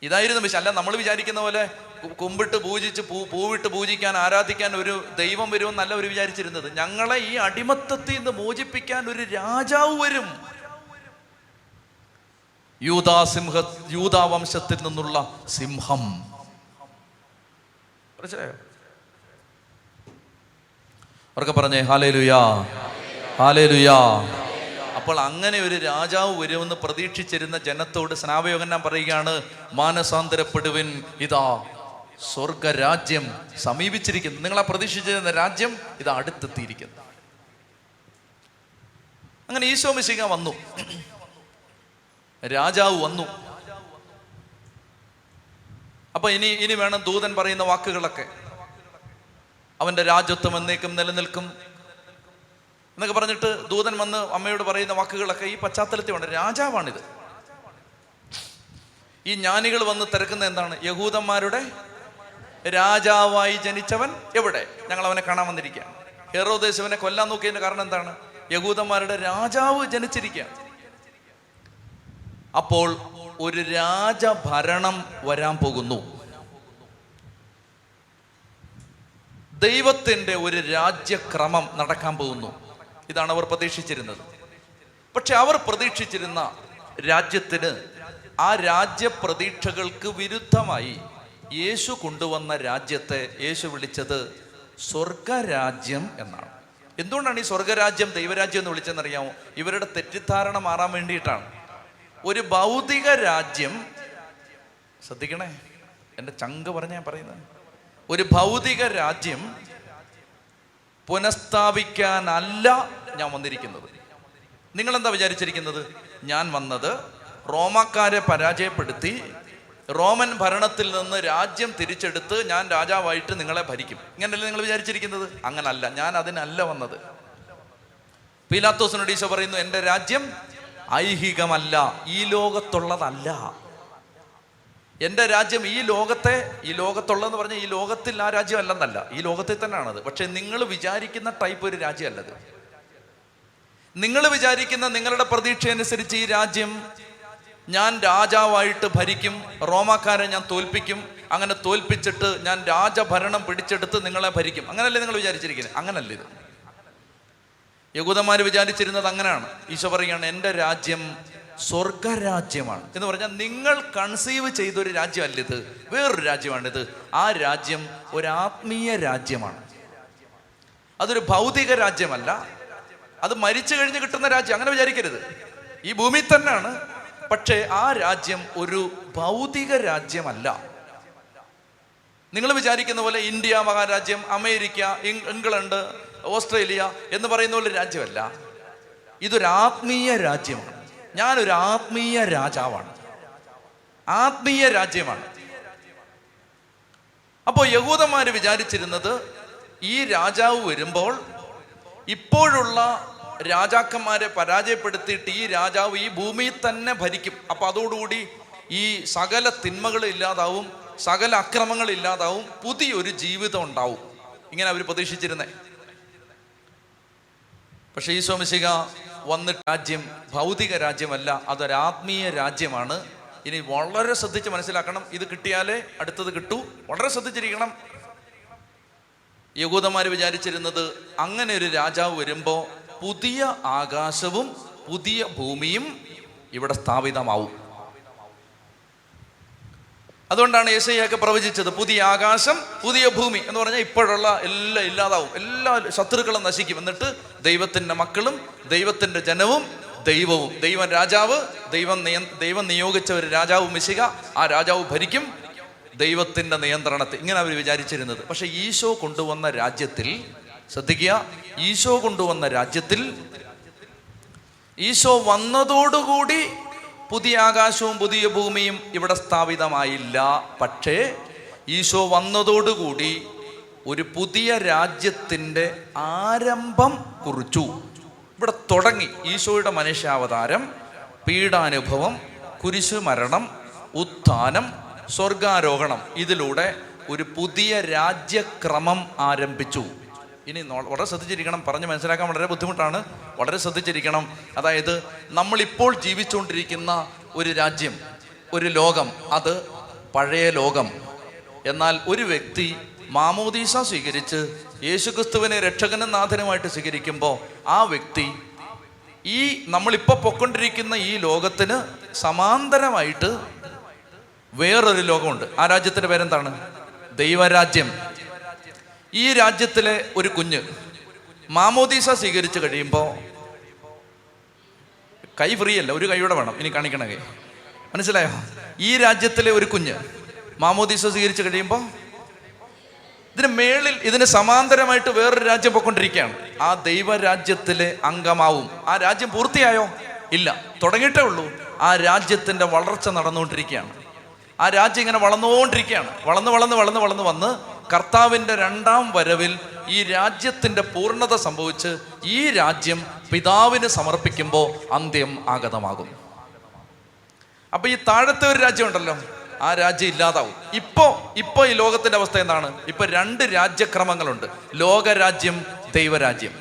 ഇതായിരുന്നു പക്ഷെ അല്ല നമ്മൾ വിചാരിക്കുന്ന പോലെ കുമ്പിട്ട് പൂജിച്ച് പൂ പൂവിട്ട് പൂജിക്കാൻ ആരാധിക്കാൻ ഒരു ദൈവം വരുമെന്നല്ല അവർ വിചാരിച്ചിരുന്നത്. ഞങ്ങളെ ഈ അടിമത്തത്തിൽ നിന്ന് മോചിപ്പിക്കാൻ ഒരു രാജാവ് വരും. യൂതാ സിംഹ യൂതാ വംശത്തിൽ നിന്നുള്ള സിംഹം. അവർക്ക് പറഞ്ഞേ ഹാലേ ലുയാ ഹാലേ ലുയാ അപ്പോൾ അങ്ങനെ ഒരു രാജാവ് വരുമെന്ന് പ്രതീക്ഷിച്ചിരുന്ന ജനത്തോട് ഞാൻ പറയുകയാണ് മാനസാന്തരപ്പെടുവിൻ ഇതാ. സ്വർഗരാജ്യം സമീപിച്ചിരിക്കുന്നു. നിങ്ങളെ പ്രതീക്ഷിച്ചിരുന്ന രാജ്യം ഇത് അടുത്തെത്തിയിരിക്കുന്നു. അങ്ങനെ ഈശോ മിശിക വന്നു. രാജാവ് വന്നു. അപ്പൊ ഇനി ഇനി വേണം ദൂതൻ പറയുന്ന വാക്കുകളൊക്കെ. അവന്റെ രാജ്യത്വം എന്നേക്കും നിലനിൽക്കും. എന്നൊക്കെ പറഞ്ഞിട്ട് ദൂതൻ വന്ന് അമ്മയോട് പറയുന്ന വാക്കുകളൊക്കെ ഈ പശ്ചാത്തലത്തിൽ വേണം രാജാവാണിത്. ഈ ജ്ഞാനികൾ വന്ന് തിരക്കുന്ന എന്താണ്? യഹൂദന്മാരുടെ രാജാവായി ജനിച്ചവൻ എവിടെ? ഞങ്ങൾ അവനെ കാണാൻ വന്നിരിക്കുകയാണ്. ഹെറോദേശവനെ കൊല്ലാൻ നോക്കിയതിന്റെ കാരണം എന്താണ്? യഹൂദന്മാരുടെ രാജാവ് ജനിച്ചിരിക്കുകയാണ്. അപ്പോൾ ഒരു രാജഭരണം വരാൻ പോകുന്നു. ദൈവത്തിന്റെ ഒരു രാജ്യക്രമം നടക്കാൻ പോകുന്നു. ഇതാണ് അവർ പ്രതീക്ഷിച്ചിരുന്നത്. പക്ഷെ അവർ പ്രതീക്ഷിച്ചിരുന്ന രാജ്യത്തിന് ആ രാജ്യപ്രതീക്ഷകൾക്ക് വിരുദ്ധമായി യേശു കൊണ്ടുവന്ന രാജ്യത്തെ യേശു വിളിച്ചത് സ്വർഗരാജ്യം എന്നാണ്. എന്തുകൊണ്ടാണ് ഈ സ്വർഗരാജ്യം ദൈവരാജ്യം എന്ന് വിളിച്ചതെന്നറിയാമോ? ഇവരുടെ തെറ്റിദ്ധാരണ മാറാൻ വേണ്ടിയിട്ടാണ്. ഒരു ഭൗതിക രാജ്യം ശ്രദ്ധിക്കണേ എന്റെ ചങ്ക് പറഞ്ഞ ഞാൻ പറയുന്നത്. ഒരു ഭൗതിക രാജ്യം പുനഃസ്ഥാപിക്കാനല്ല ഞാൻ വന്നിരിക്കുന്നത്. നിങ്ങൾ എന്താ വിചാരിച്ചിരിക്കുന്നത്? ഞാൻ വന്നത് റോമാക്കാരെ പരാജയപ്പെടുത്തി റോമൻ ഭരണത്തിൽ നിന്ന് രാജ്യം തിരിച്ചെടുത്ത് ഞാൻ രാജാവായിട്ട് നിങ്ങളെ ഭരിക്കും. ഇങ്ങനല്ലേ നിങ്ങൾ വിചാരിച്ചിരിക്കുന്നത്? അങ്ങനല്ല ഞാൻ അതിനല്ല വന്നത്. പീലാത്തോസിനോട് ഈശോ പറയുന്നു എന്റെ രാജ്യം ഐഹികമല്ല ഈ ലോകത്തുള്ളതല്ല. എന്റെ രാജ്യം ഈ ലോകത്തെ ഈ ലോകത്തുള്ളതെന്ന് പറഞ്ഞാൽ ഈ ലോകത്തിൽ ആ രാജ്യം അല്ലെന്നല്ല ഈ ലോകത്തിൽ തന്നെയാണത് പക്ഷെ നിങ്ങൾ വിചാരിക്കുന്ന ടൈപ്പ് ഒരു രാജ്യമല്ലത്. നിങ്ങൾ വിചാരിക്കുന്ന നിങ്ങളുടെ പ്രതീക്ഷ അനുസരിച്ച് ഈ രാജ്യം ഞാൻ രാജാവായിട്ട് ഭരിക്കും റോമാക്കാരെ ഞാൻ തോൽപ്പിക്കും അങ്ങനെ തോൽപ്പിച്ചിട്ട് ഞാൻ രാജഭരണം പിടിച്ചെടുത്ത് നിങ്ങളെ ഭരിക്കും. അങ്ങനല്ലേ നിങ്ങൾ വിചാരിച്ചിരിക്കുന്നത്? അങ്ങനല്ല ഇത്. യഹൂദന്മാർ വിചാരിച്ചിരുന്നത് അങ്ങനെയാണ്. ഈശോ പറയുകയാണ് എന്റെ രാജ്യം സ്വർഗരാജ്യമാണ്. എന്ന് പറഞ്ഞാൽ നിങ്ങൾ കൺസീവ് ചെയ്തൊരു രാജ്യമല്ല ഇത്. വേറൊരു രാജ്യമാണിത് ആ രാജ്യം ഒരു ആത്മീയ രാജ്യമാണ്. അതൊരു ഭൗതിക രാജ്യമല്ല. അത് മരിച്ചു കഴിഞ്ഞ് കിട്ടുന്ന രാജ്യം. അങ്ങനെ വിചാരിക്കരുത്. ഈ ഭൂമി തന്നെയാണ്. പക്ഷേ ആ രാജ്യം ഒരു ഭൗതിക രാജ്യമല്ല. നിങ്ങൾ വിചാരിക്കുന്ന പോലെ ഇന്ത്യ മഹാരാജ്യം അമേരിക്ക ഇംഗ്ലണ്ട് ഓസ്ട്രേലിയ എന്ന് പറയുന്ന പോലെ രാജ്യമല്ല. ഇതൊരു ആത്മീയ രാജ്യമാണ്. ഞാനൊരു ആത്മീയ രാജാവാണ്. ആത്മീയ രാജ്യമാണ്. അപ്പോൾ യഹൂദന്മാര് വിചാരിച്ചിരുന്നത് ഈ രാജാവ് വരുമ്പോൾ ഇപ്പോഴുള്ള രാജാക്കന്മാരെ പരാജയപ്പെടുത്തിയിട്ട് ഈ രാജാവ് ഈ ഭൂമിയിൽ തന്നെ ഭരിക്കും. അപ്പൊ അതോടുകൂടി ഈ സകല തിന്മകൾ ഇല്ലാതാവും സകല അക്രമങ്ങൾ ഇല്ലാതാവും പുതിയൊരു ജീവിതം ഉണ്ടാവും. ഇങ്ങനെ അവർ പ്രതീക്ഷിച്ചിരുന്നേ. പക്ഷേ ഈ സ്വാമിശിക വന്നിട്ട് രാജ്യം ഭൗതിക രാജ്യമല്ല അതൊരാത്മീയ രാജ്യമാണ്. ഇനി വളരെ ശ്രദ്ധിച്ച് മനസ്സിലാക്കണം ഇത് കിട്ടിയാലേ അടുത്തത് കിട്ടൂ. വളരെ ശ്രദ്ധിച്ചിരിക്കണം. യഹൂദന്മാർ വിചാരിച്ചിരുന്നത് അങ്ങനെ ഒരു രാജാവ് വരുമ്പോൾ പുതിയ ആകാശവും പുതിയ ഭൂമിയും ഇവിടെ സ്ഥാപിതമാവും. അതുകൊണ്ടാണ് യേശയ്യൊക്കെ പ്രവചിച്ചത് പുതിയ ആകാശം പുതിയ ഭൂമി എന്ന് പറഞ്ഞാൽ ഇപ്പോഴുള്ള എല്ലാം ഇല്ലാതാവും. എല്ലാ ശത്രുക്കളും നശിക്കും. എന്നിട്ട് ദൈവത്തിന്റെ മക്കളും ദൈവത്തിന്റെ ജനവും ദൈവവും ദൈവം രാജാവ് ദൈവം നിയ ദൈവം നിയോഗിച്ച ഒരു രാജാവ് മിശിക ആ രാജാവ് ഭരിക്കും ദൈവത്തിന്റെ നിയന്ത്രണത്തിൽ. ഇങ്ങനെ അവർ വിചാരിച്ചിരുന്നത്. പക്ഷേ ഈശോ കൊണ്ടുവന്ന രാജ്യത്തിൽ ശ്രദ്ധിക്കുക. ഈശോ കൊണ്ടുവന്ന രാജ്യത്തിൽ ഈശോ വന്നതോടുകൂടി പുതിയ ആകാശവും പുതിയ ഭൂമിയും ഇവിടെ സ്ഥാപിതമായില്ല. പക്ഷേ ഈശോ വന്നതോടുകൂടി ഒരു പുതിയ രാജ്യത്തിന്റെ ആരംഭം കുറിച്ചു. ഇവിടെ തുടങ്ങി. ഈശോയുടെ മനുഷ്യാവതാരം പീഡാനുഭവം കുരിശു മരണം ഉത്ഥാനം സ്വർഗാരോഹണം ഇതിലൂടെ ഒരു പുതിയ രാജ്യക്രമം ആരംഭിച്ചു. ഇനി വളരെ ശ്രദ്ധിച്ചിരിക്കണം. പറഞ്ഞ് മനസ്സിലാക്കാൻ വളരെ ബുദ്ധിമുട്ടാണ്. വളരെ ശ്രദ്ധിച്ചിരിക്കണം. അതായത് നമ്മളിപ്പോൾ ജീവിച്ചുകൊണ്ടിരിക്കുന്ന ഒരു രാജ്യം ഒരു ലോകം അത് പഴയ ലോകം. എന്നാൽ ഒരു വ്യക്തി മാമോദീസ സ്വീകരിച്ച് യേശുക്രിസ്തുവിനെ രക്ഷകനും നാഥനുമായിട്ട് സ്വീകരിക്കുമ്പോൾ ആ വ്യക്തി ഈ നമ്മളിപ്പോൾ പൊക്കൊണ്ടിരിക്കുന്ന ഈ ലോകത്തിന് സമാന്തരമായിട്ട് വേറൊരു ലോകമുണ്ട്. ആ രാജ്യത്തിന്റെ പേരെന്താണ്? ദൈവരാജ്യം. ഈ രാജ്യത്തിലെ ഒരു കുഞ്ഞ് മാമോദീസ സ്വീകരിച്ചു കഴിയുമ്പോൾ കൈ ഫ്രീ അല്ല ഒരു കൈയോടെ വേണം. ഇനി കാണിക്കണ. മനസ്സിലായോ? ഈ രാജ്യത്തിലെ ഒരു കുഞ്ഞ് മാമോദീസ സ്വീകരിച്ചു കഴിയുമ്പോൾ ഇതിന് മേളിൽ ഇതിന് സമാന്തരമായിട്ട് വേറൊരു രാജ്യം പോയിക്കൊണ്ടിരിക്കുകയാണ്. ആ ദൈവരാജ്യത്തിലെ അംഗമാവും. ആ രാജ്യം പൂർത്തിയായോ? ഇല്ല. തുടങ്ങിയിട്ടേ ഉള്ളൂ. ആ രാജ്യത്തിന്റെ വളർച്ച നടന്നുകൊണ്ടിരിക്കുകയാണ്. ആ രാജ്യം ഇങ്ങനെ വളർന്നുകൊണ്ടിരിക്കുകയാണ്. വളർന്ന് വളർന്ന് വളർന്ന് വളർന്ന് വന്ന് കർത്താവിന്റെ രണ്ടാം വരവിൽ ഈ രാജ്യത്തിന്റെ പൂർണത സംഭവിച്ച് ഈ രാജ്യം പിതാവിന് സമർപ്പിക്കുമ്പോൾ അന്ത്യം ആഗതമാകും. അപ്പൊ ഈ താഴത്തെ ഒരു രാജ്യം ഉണ്ടല്ലോ ആ രാജ്യം ഇല്ലാതാവും. ഇപ്പോ ഇപ്പോ ഈ ലോകത്തിന്റെ അവസ്ഥ എന്താണ്? ഇപ്പൊ രണ്ട് രാജ്യക്രമങ്ങളുണ്ട്. ലോകരാജ്യം ദൈവരാജ്യം.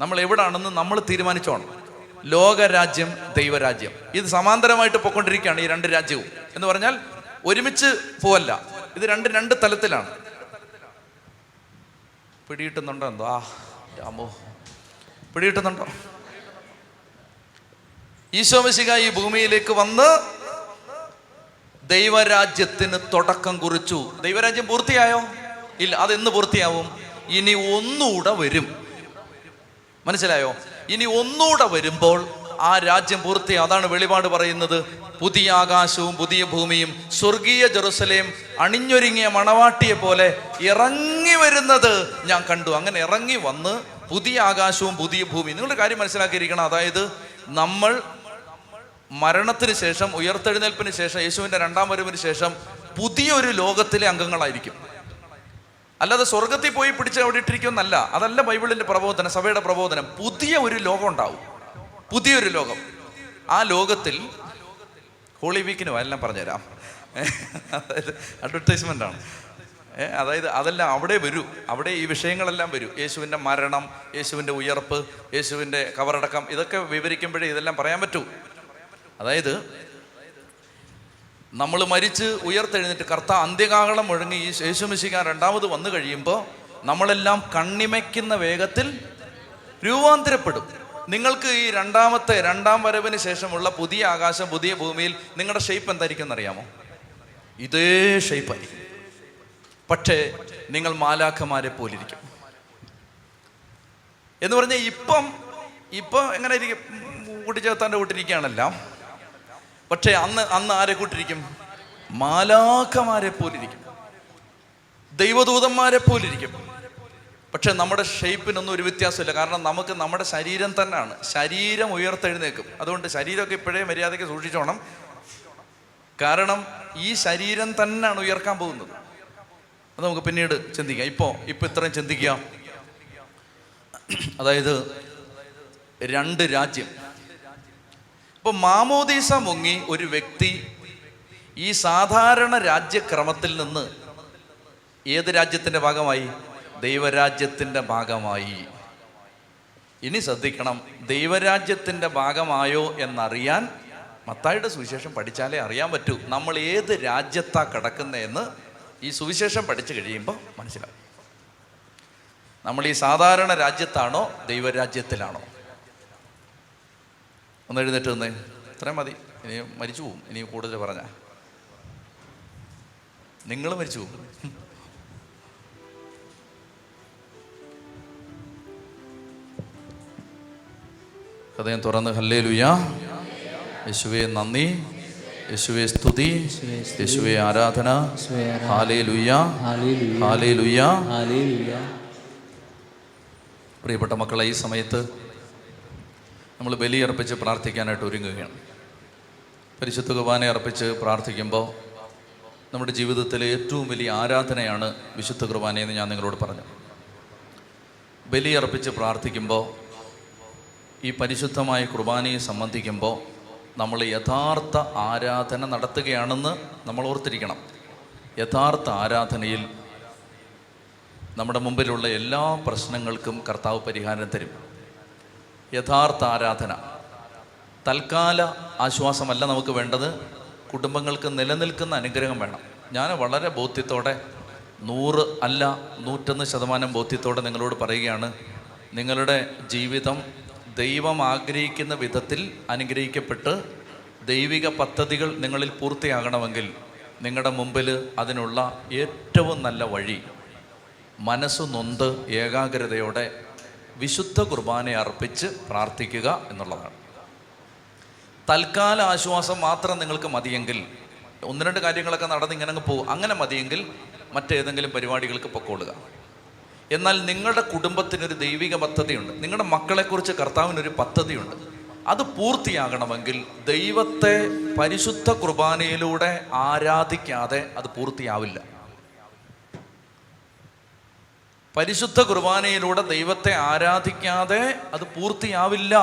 നമ്മൾ എവിടാണെന്ന് നമ്മൾ തീരുമാനിച്ചോണം. ലോകരാജ്യം ദൈവരാജ്യം. ഇത് സമാന്തരമായിട്ട് പൊക്കൊണ്ടിരിക്കുകയാണ് ഈ രണ്ട് രാജ്യവും. എന്ന് പറഞ്ഞാൽ ഒരുമിച്ച് പോവല്ല. ഇത് രണ്ട് രണ്ട് തലത്തിലാണ്. പിടിയിട്ടുന്നുണ്ടോ എന്തോ? ആ രാമോ പിടിയിട്ടുന്നുണ്ടോ ഈശോമിശിക ഈ ഭൂമിയിലേക്ക് വന്ന് ദൈവരാജ്യത്തിന് തുടക്കം കുറിച്ചു. ദൈവരാജ്യം പൂർത്തിയായോ? ഇല്ല അത് എന്ന് പൂർത്തിയാവും. ഇനി ഒന്നുകൂടെ വരും. മനസ്സിലായോ? ഇനി ഒന്നുകൂടെ വരുമ്പോൾ ആ രാജ്യം പൂർത്തിയാ അതാണ് വെളിപാട് പറയുന്നത്. പുതിയ ആകാശവും പുതിയ ഭൂമിയും സ്വർഗീയ ജെറുസലേം അണിഞ്ഞൊരുങ്ങിയ മണവാട്ടിയെ പോലെ ഇറങ്ങി വരുന്നത് ഞാൻ കണ്ടു. അങ്ങനെ ഇറങ്ങി വന്ന് പുതിയ ആകാശവും പുതിയ ഭൂമിയും. നിങ്ങളുടെ കാര്യം മനസ്സിലാക്കിയിരിക്കണം. അതായത് നമ്മൾ മരണത്തിന് ശേഷം ഉയർത്തെഴുന്നേൽപ്പിന് ശേഷം യേശുവിന്റെ രണ്ടാം വരവിന് ശേഷം പുതിയൊരു ലോകത്തിലെ അംഗങ്ങളായിരിക്കും. അല്ലാതെ സ്വർഗത്തിൽ പോയി പിടിച്ച് അവിടെ ഇട്ടിരിക്കുമെന്നല്ല അതല്ല ബൈബിളിന്റെ പ്രബോധനം സഭയുടെ പ്രബോധനം. പുതിയ ഒരു ലോകം ഉണ്ടാവും. പുതിയൊരു ലോകം. ആ ലോകത്തിൽ ഹോളി വീക്കിന് എല്ലാം പറഞ്ഞുതരാം. അതായത് അഡ്വർടൈസ്മെന്റ് ആണ്. അതായത് അതെല്ലാം അവിടെ വരൂ. അവിടെ ഈ വിഷയങ്ങളെല്ലാം വരൂ. യേശുവിന്റെ മരണം യേശുവിന്റെ ഉയർപ്പ് യേശുവിന്റെ കവറടക്കം ഇതൊക്കെ വിവരിക്കുമ്പോഴേ ഇതെല്ലാം പറയാൻ പറ്റൂ. അതായത് നമ്മൾ മരിച്ച് ഉയർത്തെഴുന്നിട്ട് കർത്ത അന്ത്യകാഹളം മുഴങ്ങി ഈ യേശു യേശുമിശിക്കാൻ രണ്ടാമത് വന്നു കഴിയുമ്പോൾ നമ്മളെല്ലാം കണ്ണിമയ്ക്കുന്ന വേഗത്തിൽ രൂപാന്തരപ്പെടും. നിങ്ങൾക്ക് ഈ രണ്ടാമത്തെ രണ്ടാം വരവിന് ശേഷമുള്ള പുതിയ ആകാശം പുതിയ ഭൂമിയിൽ നിങ്ങളുടെ ഷേപ്പ് എന്തായിരിക്കും എന്നറിയാമോ? ഇതേ ഷേപ്പായിരിക്കും പക്ഷേ നിങ്ങൾ മാലാഖമാരെ പോലിരിക്കും. എന്ന് പറഞ്ഞാൽ ഇപ്പം ഇപ്പം എങ്ങനെ ഇരിക്കും? കൂട്ടിച്ചേർത്താന്റെ കൂട്ടിരിക്കുകയാണല്ല. പക്ഷേ അന്ന് അന്ന് ആരെ കൂട്ടിരിക്കും? മാലാഖമാരെ പോലിരിക്കും. ദൈവദൂതന്മാരെ പോലിരിക്കും. പക്ഷെ നമ്മുടെ ഷേപ്പിനൊന്നും ഒരു വ്യത്യാസമില്ല. കാരണം നമുക്ക് നമ്മുടെ ശരീരം തന്നെയാണ്. ശരീരം ഉയർത്തെഴുന്നേക്കും അതുകൊണ്ട് ശരീരമൊക്കെ ഇപ്പോഴേ മര്യാദയ്ക്ക് സൂക്ഷിച്ചോണം. കാരണം ഈ ശരീരം തന്നെയാണ് ഉയർക്കാൻ പോകുന്നത്. അത് നമുക്ക് പിന്നീട് ചിന്തിക്കാം. ഇപ്പോൾ ഇപ്പോൾ ഇത്രയും ചിന്തിക്കാം. അതായത് രണ്ട് രാജ്യം. ഇപ്പൊ മാമോദീസ മുങ്ങി ഒരു വ്യക്തി ഈ സാധാരണ രാജ്യക്രമത്തിൽ നിന്ന് ഏത് രാജ്യത്തിന്റെ ഭാഗമായി? ദൈവരാജ്യത്തിന്റെ ഭാഗമായി. ഇനി ശ്രദ്ധിക്കണം ദൈവരാജ്യത്തിന്റെ ഭാഗമായോ എന്നറിയാൻ മത്തായിയുടെ സുവിശേഷം പഠിച്ചാലേ അറിയാൻ പറ്റൂ. നമ്മൾ ഏത് രാജ്യത്താ കിടക്കുന്നതെന്ന് ഈ സുവിശേഷം പഠിച്ചു കഴിയുമ്പോൾ മനസ്സിലാവും. നമ്മൾ ഈ സാധാരണ രാജ്യത്താണോ ദൈവരാജ്യത്തിലാണോ? ഒന്ന് എഴുന്നേറ്റ് നിന്നേ ഇത്രയും മതി. ഇനി മരിച്ചു പോവും. ഇനി കൂടുതൽ പറഞ്ഞ. നിങ്ങൾ മരിച്ചു പോകും ഹൃദയം തുറന്ന് ഹല്ലേ ലുയാ യേശുവെ നന്ദി. യേശുവെ സ്തുതി. യേശുവെ ആരാധന. പ്രിയപ്പെട്ട മക്കളെ ഈ സമയത്ത് നമ്മൾ ബലിയർപ്പിച്ച് പ്രാർത്ഥിക്കാനായിട്ട് ഒരുങ്ങുകയാണ്. പരിശുദ്ധ കുർബാന അർപ്പിച്ച് പ്രാർത്ഥിക്കുമ്പോൾ നമ്മുടെ ജീവിതത്തിലെ ഏറ്റവും വലിയ ആരാധനയാണ് വിശുദ്ധ കുർബാനയെന്ന് ഞാൻ നിങ്ങളോട് പറഞ്ഞു. ബലി അർപ്പിച്ച് പ്രാർത്ഥിക്കുമ്പോൾ ഈ പരിശുദ്ധമായ കുർബാനയെ സംബന്ധിക്കുമ്പോൾ നമ്മൾ യഥാർത്ഥ ആരാധന നടത്തുകയാണെന്ന് നമ്മൾ ഓർത്തിരിക്കണം. യഥാർത്ഥ ആരാധനയിൽ നമ്മുടെ മുമ്പിലുള്ള എല്ലാ പ്രശ്നങ്ങൾക്കും കർത്താവ് പരിഹാരം തരും. യഥാർത്ഥ ആരാധന. തൽക്കാല ആശ്വാസമല്ല നമുക്ക് വേണ്ടത്. കുടുംബങ്ങൾക്ക് നിലനിൽക്കുന്ന അനുഗ്രഹം വേണം. ഞാൻ വളരെ ബോധ്യത്തോടെ നൂറ് അല്ല നൂറ്റൊന്ന് ശതമാനം ബോധ്യത്തോടെ നിങ്ങളോട് പറയുകയാണ്. നിങ്ങളുടെ ജീവിതം ദൈവം ആഗ്രഹിക്കുന്ന വിധത്തിൽ അനുഗ്രഹിക്കപ്പെട്ട് ദൈവിക പദ്ധതികൾ നിങ്ങളിൽ പൂർത്തിയാകണമെങ്കിൽ നിങ്ങളുടെ മുമ്പിൽ അതിനുള്ള ഏറ്റവും നല്ല വഴി മനസ്സ് നൊന്ത് ഏകാഗ്രതയോടെ വിശുദ്ധ കുർബാന അർപ്പിച്ച് പ്രാർത്ഥിക്കുക എന്നുള്ളതാണ്. തൽക്കാല ആശ്വാസം മാത്രം നിങ്ങൾക്ക് മതിയെങ്കിൽ ഒന്ന് രണ്ട് കാര്യങ്ങളൊക്കെ നടന്ന് ഇങ്ങനെ അങ്ങ് പോകും അങ്ങനെ മതിയെങ്കിൽ മറ്റേതെങ്കിലും പരിപാടികൾക്ക് പൊക്കോളുക. എന്നാൽ നിങ്ങളുടെ കുടുംബത്തിനൊരു ദൈവിക പദ്ധതിയുണ്ട്. നിങ്ങളുടെ മക്കളെക്കുറിച്ച് കർത്താവിനൊരു പദ്ധതിയുണ്ട്. അത് പൂർത്തിയാകണമെങ്കിൽ ദൈവത്തെ പരിശുദ്ധ കുർബാനയിലൂടെ ആരാധിക്കാതെ അത് പൂർത്തിയാവില്ല. പരിശുദ്ധ കുർബാനയിലൂടെ ദൈവത്തെ ആരാധിക്കാതെ അത് പൂർത്തിയാവില്ല.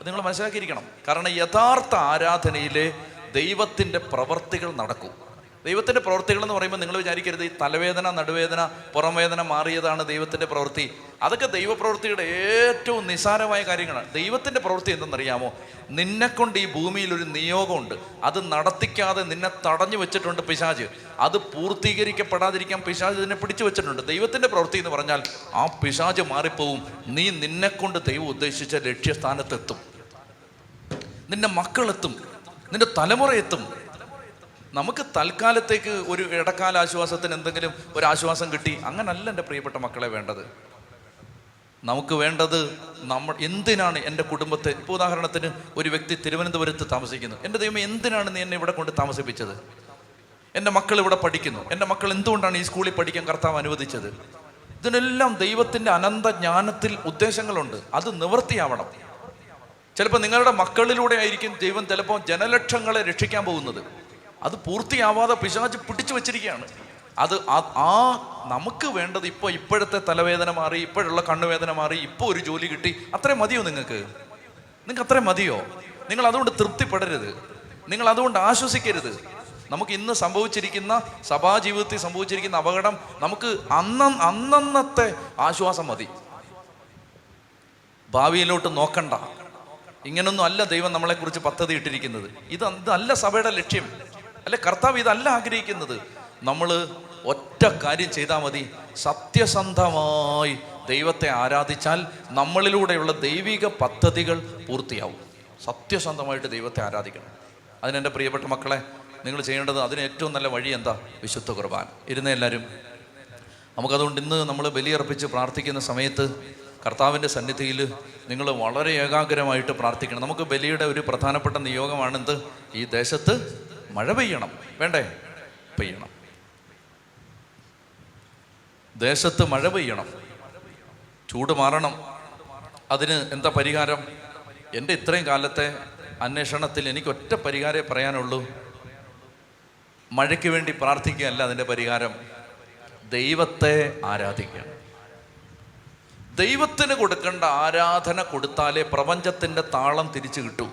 അത് നിങ്ങൾ മനസ്സിലാക്കിയിരിക്കണം. കാരണം യഥാർത്ഥ ആരാധനയിലെ ദൈവത്തിന്റെ പ്രവർത്തികൾ നടക്കും. ദൈവത്തിന്റെ പ്രവൃത്തികൾ എന്ന് പറയുമ്പോൾ നിങ്ങൾ വിചാരിക്കരുത് ഈ തലവേദന നടുവേദന പുറംവേദന മാറിയതാണ് ദൈവത്തിന്റെ പ്രവൃത്തി. അതൊക്കെ ദൈവപ്രവൃത്തിയുടെ ഏറ്റവും നിസാരമായ കാര്യങ്ങളാണ്. ദൈവത്തിന്റെ പ്രവൃത്തി എന്തെന്നറിയാമോ? നിന്നെക്കൊണ്ട് ഈ ഭൂമിയിൽ ഒരു നിയോഗമുണ്ട്. അത് നടത്തിക്കാതെ നിന്നെ തടഞ്ഞു വെച്ചിട്ടുണ്ട് പിശാജ് അത് പൂർത്തീകരിക്കപ്പെടാതിരിക്കാൻ പിശാജ് ഇതിനെ പിടിച്ചു വെച്ചിട്ടുണ്ട്. ദൈവത്തിന്റെ പ്രവൃത്തി എന്ന് പറഞ്ഞാൽ ആ പിശാജ് മാറിപ്പോവും. നീ നിന്നെക്കൊണ്ട് ദൈവം ഉദ്ദേശിച്ച ലക്ഷ്യസ്ഥാനത്തെത്തും. നിന്റെ മക്കളെത്തും. നിന്റെ തലമുറ എത്തും നമുക്ക് തൽക്കാലത്തേക്ക് ഒരു ഇടക്കാല ആശ്വാസത്തിന് എന്തെങ്കിലും ഒരു ആശ്വാസം കിട്ടി അങ്ങനല്ല എന്റെ പ്രിയപ്പെട്ട മക്കളെ വേണ്ടത്. നമുക്ക് വേണ്ടത് നമ്മൾ എന്തിനാണ് എന്റെ കുടുംബത്തെ ഇപ്പോൾ ഉദാഹരണത്തിന് ഒരു വ്യക്തി തിരുവനന്തപുരത്ത് താമസിക്കുന്നു. എന്റെ ദൈവം എന്തിനാണ് നീ എന്നെ ഇവിടെ കൊണ്ട് താമസിപ്പിച്ചത്? എന്റെ മക്കൾ ഇവിടെ പഠിക്കുന്നു. എന്റെ മക്കൾ എന്തുകൊണ്ടാണ് ഈ സ്കൂളിൽ പഠിക്കാൻ കർത്താവ് അനുവദിച്ചത്? ഇതിനെല്ലാം ദൈവത്തിന്റെ അനന്ത ജ്ഞാനത്തിൽ ഉദ്ദേശങ്ങളുണ്ട്. അത് നിവൃത്തിയാവണം. ചിലപ്പോൾ നിങ്ങളുടെ മക്കളിലൂടെ ആയിരിക്കും ദൈവം ചിലപ്പോൾ ജനലക്ഷങ്ങളെ രക്ഷിക്കാൻ പോകുന്നത്. അത് പൂർത്തിയാവാതെ പിശാച് പിടിച്ചു വെച്ചിരിക്കുകയാണ്. അത് ആ- നമുക്ക് വേണ്ടത് ഇപ്പോൾ ഇപ്പോഴത്തെ തലവേദന മാറി ഇപ്പോഴുള്ള കണ്ണുവേദന മാറി ഇപ്പോൾ ഒരു ജോലി കിട്ടി. അത്രയും മതിയോ നിങ്ങൾക്ക്? നിങ്ങൾക്ക് അത്രയും മതിയോ? നിങ്ങൾ അതുകൊണ്ട് തൃപ്തിപ്പെടരുത്. നിങ്ങൾ അതുകൊണ്ട് ആശ്വസിക്കരുത്. നമുക്ക് ഇന്ന് സംഭവിച്ചിരിക്കുന്ന സഭാ ജീവിതത്തിൽ സംഭവിച്ചിരിക്കുന്ന അപകടം നമുക്ക് അന്ന അന്നന്നത്തെ ആശ്വാസം മതി. ഭാവിയിലോട്ട് നോക്കണ്ട. ഇങ്ങനൊന്നും അല്ല ദൈവം നമ്മളെക്കുറിച്ച് പദ്ധതി ഇട്ടിരിക്കുന്നത് ഇത് അല്ല സഭയുടെ ലക്ഷ്യം. അല്ലെ കർത്താവ് ഇതല്ല ആഗ്രഹിക്കുന്നത്. നമ്മൾ ഒറ്റ കാര്യം ചെയ്താൽ മതി. സത്യസന്ധമായി ദൈവത്തെ ആരാധിച്ചാൽ നമ്മളിലൂടെയുള്ള ദൈവിക പദ്ധതികൾ പൂർത്തിയാവും. സത്യസന്ധമായിട്ട് ദൈവത്തെ ആരാധിക്കണം. അതിനെന്റെ പ്രിയപ്പെട്ട മക്കളെ നിങ്ങൾ ചെയ്യേണ്ടത് അതിന് ഏറ്റവും നല്ല വഴി എന്താ? വിശുദ്ധ കുർബാൻ ഇരുന്ന എല്ലാവരും നമുക്കതുകൊണ്ട് ഇന്ന് നമ്മൾ ബലിയർപ്പിച്ച് പ്രാർത്ഥിക്കുന്ന സമയത്ത് കർത്താവിന്റെ സന്നിധിയിൽ നിങ്ങൾ വളരെ ഏകാഗ്രമായിട്ട് പ്രാർത്ഥിക്കണം. നമുക്ക് ബലിയുടെ ഒരു പ്രധാനപ്പെട്ട നിയോഗമാണെന്ത്? ഈ ദേശത്ത് മഴ പെയ്യണം. വേണ്ടേ? പെയ്യണം. ദേശത്ത് മഴ പെയ്യണം. ചൂട് മാറണം. അതിന് എന്താ പരിഹാരം? എന്റെ ഇത്രയും കാലത്തെ അന്വേഷണത്തിൽ എനിക്ക് ഒറ്റ പരിഹാരമേ പറയാനുള്ളൂ. മഴയ്ക്ക് വേണ്ടി പ്രാർത്ഥിക്കുകയല്ല അതിന്റെ പരിഹാരം. ദൈവത്തെ ആരാധിക്കുക. ദൈവത്തിന് കൊടുക്കേണ്ട ആരാധന കൊടുത്താലേ പ്രപഞ്ചത്തിന്റെ താളം തിരിച്ചു കിട്ടൂ.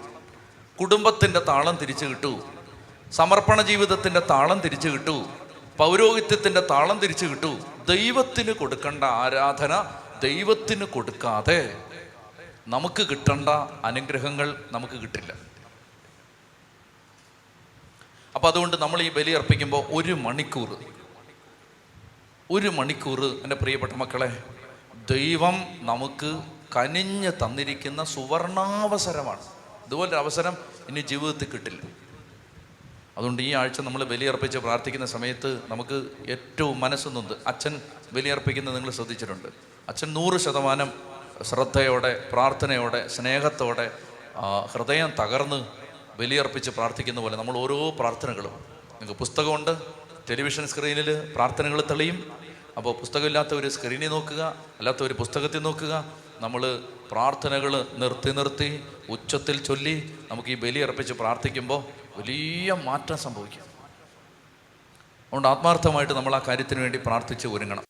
കുടുംബത്തിന്റെ താളം തിരിച്ചു കിട്ടൂ. സമർപ്പണ ജീവിതത്തിന്റെ താളം തിരിച്ചു കിട്ടൂ. പൗരോഹിത്യത്തിന്റെ താളം തിരിച്ചു കിട്ടൂ. ദൈവത്തിന് കൊടുക്കേണ്ട ആരാധന ദൈവത്തിന് കൊടുക്കാതെ നമുക്ക് കിട്ടേണ്ട അനുഗ്രഹങ്ങൾ നമുക്ക് കിട്ടില്ല. അപ്പം അതുകൊണ്ട് നമ്മൾ ഈ ബലി അർപ്പിക്കുമ്പോൾ ഒരു മണിക്കൂർ ഒരു മണിക്കൂർ എന്റെ പ്രിയപ്പെട്ട മക്കളെ ദൈവം നമുക്ക് കനിഞ്ഞ് തന്നിരിക്കുന്ന സുവർണാവസരമാണ്. ഇതുപോലൊരു അവസരം ഇനി ജീവിതത്തിൽ കിട്ടില്ല. അതുകൊണ്ട് ഈ ആഴ്ച നമ്മൾ ബലിയർപ്പിച്ച് പ്രാർത്ഥിക്കുന്ന സമയത്ത് നമുക്ക് ഏറ്റവും മനസ്സൊന്നുണ്ട്. അച്ഛൻ ബലിയർപ്പിക്കുന്നത് നിങ്ങൾ ശ്രദ്ധിച്ചിട്ടുണ്ട്. അച്ഛൻ നൂറ് ശതമാനം ശ്രദ്ധയോടെ പ്രാർത്ഥനയോടെ സ്നേഹത്തോടെ ഹൃദയം തകർന്ന് ബലിയർപ്പിച്ച് പ്രാർത്ഥിക്കുന്ന പോലെ നമ്മൾ ഓരോ പ്രാർത്ഥനകളും. നിങ്ങൾക്ക് പുസ്തകമുണ്ട് ടെലിവിഷൻ സ്ക്രീനിൽ പ്രാർത്ഥനകൾ തെളിയും. അപ്പോൾ പുസ്തകമില്ലാത്ത ഒരു സ്ക്രീനിൽ നോക്കുക അല്ലാത്ത ഒരു പുസ്തകത്തിൽ നോക്കുക. നമ്മൾ പ്രാർത്ഥനകൾ നിർത്തി നിർത്തി ഉച്ചത്തിൽ ചൊല്ലി നമുക്ക് ഈ ബലി അർപ്പിച്ച് പ്രാർത്ഥിക്കുമ്പോൾ വലിയ മാറ്റം സംഭവിക്കും. അതുകൊണ്ട് ആത്മാർത്ഥമായിട്ട് നമ്മൾ ആ കാര്യത്തിന് വേണ്ടി പ്രാർത്ഥിച്ച് ഒരുങ്ങണം.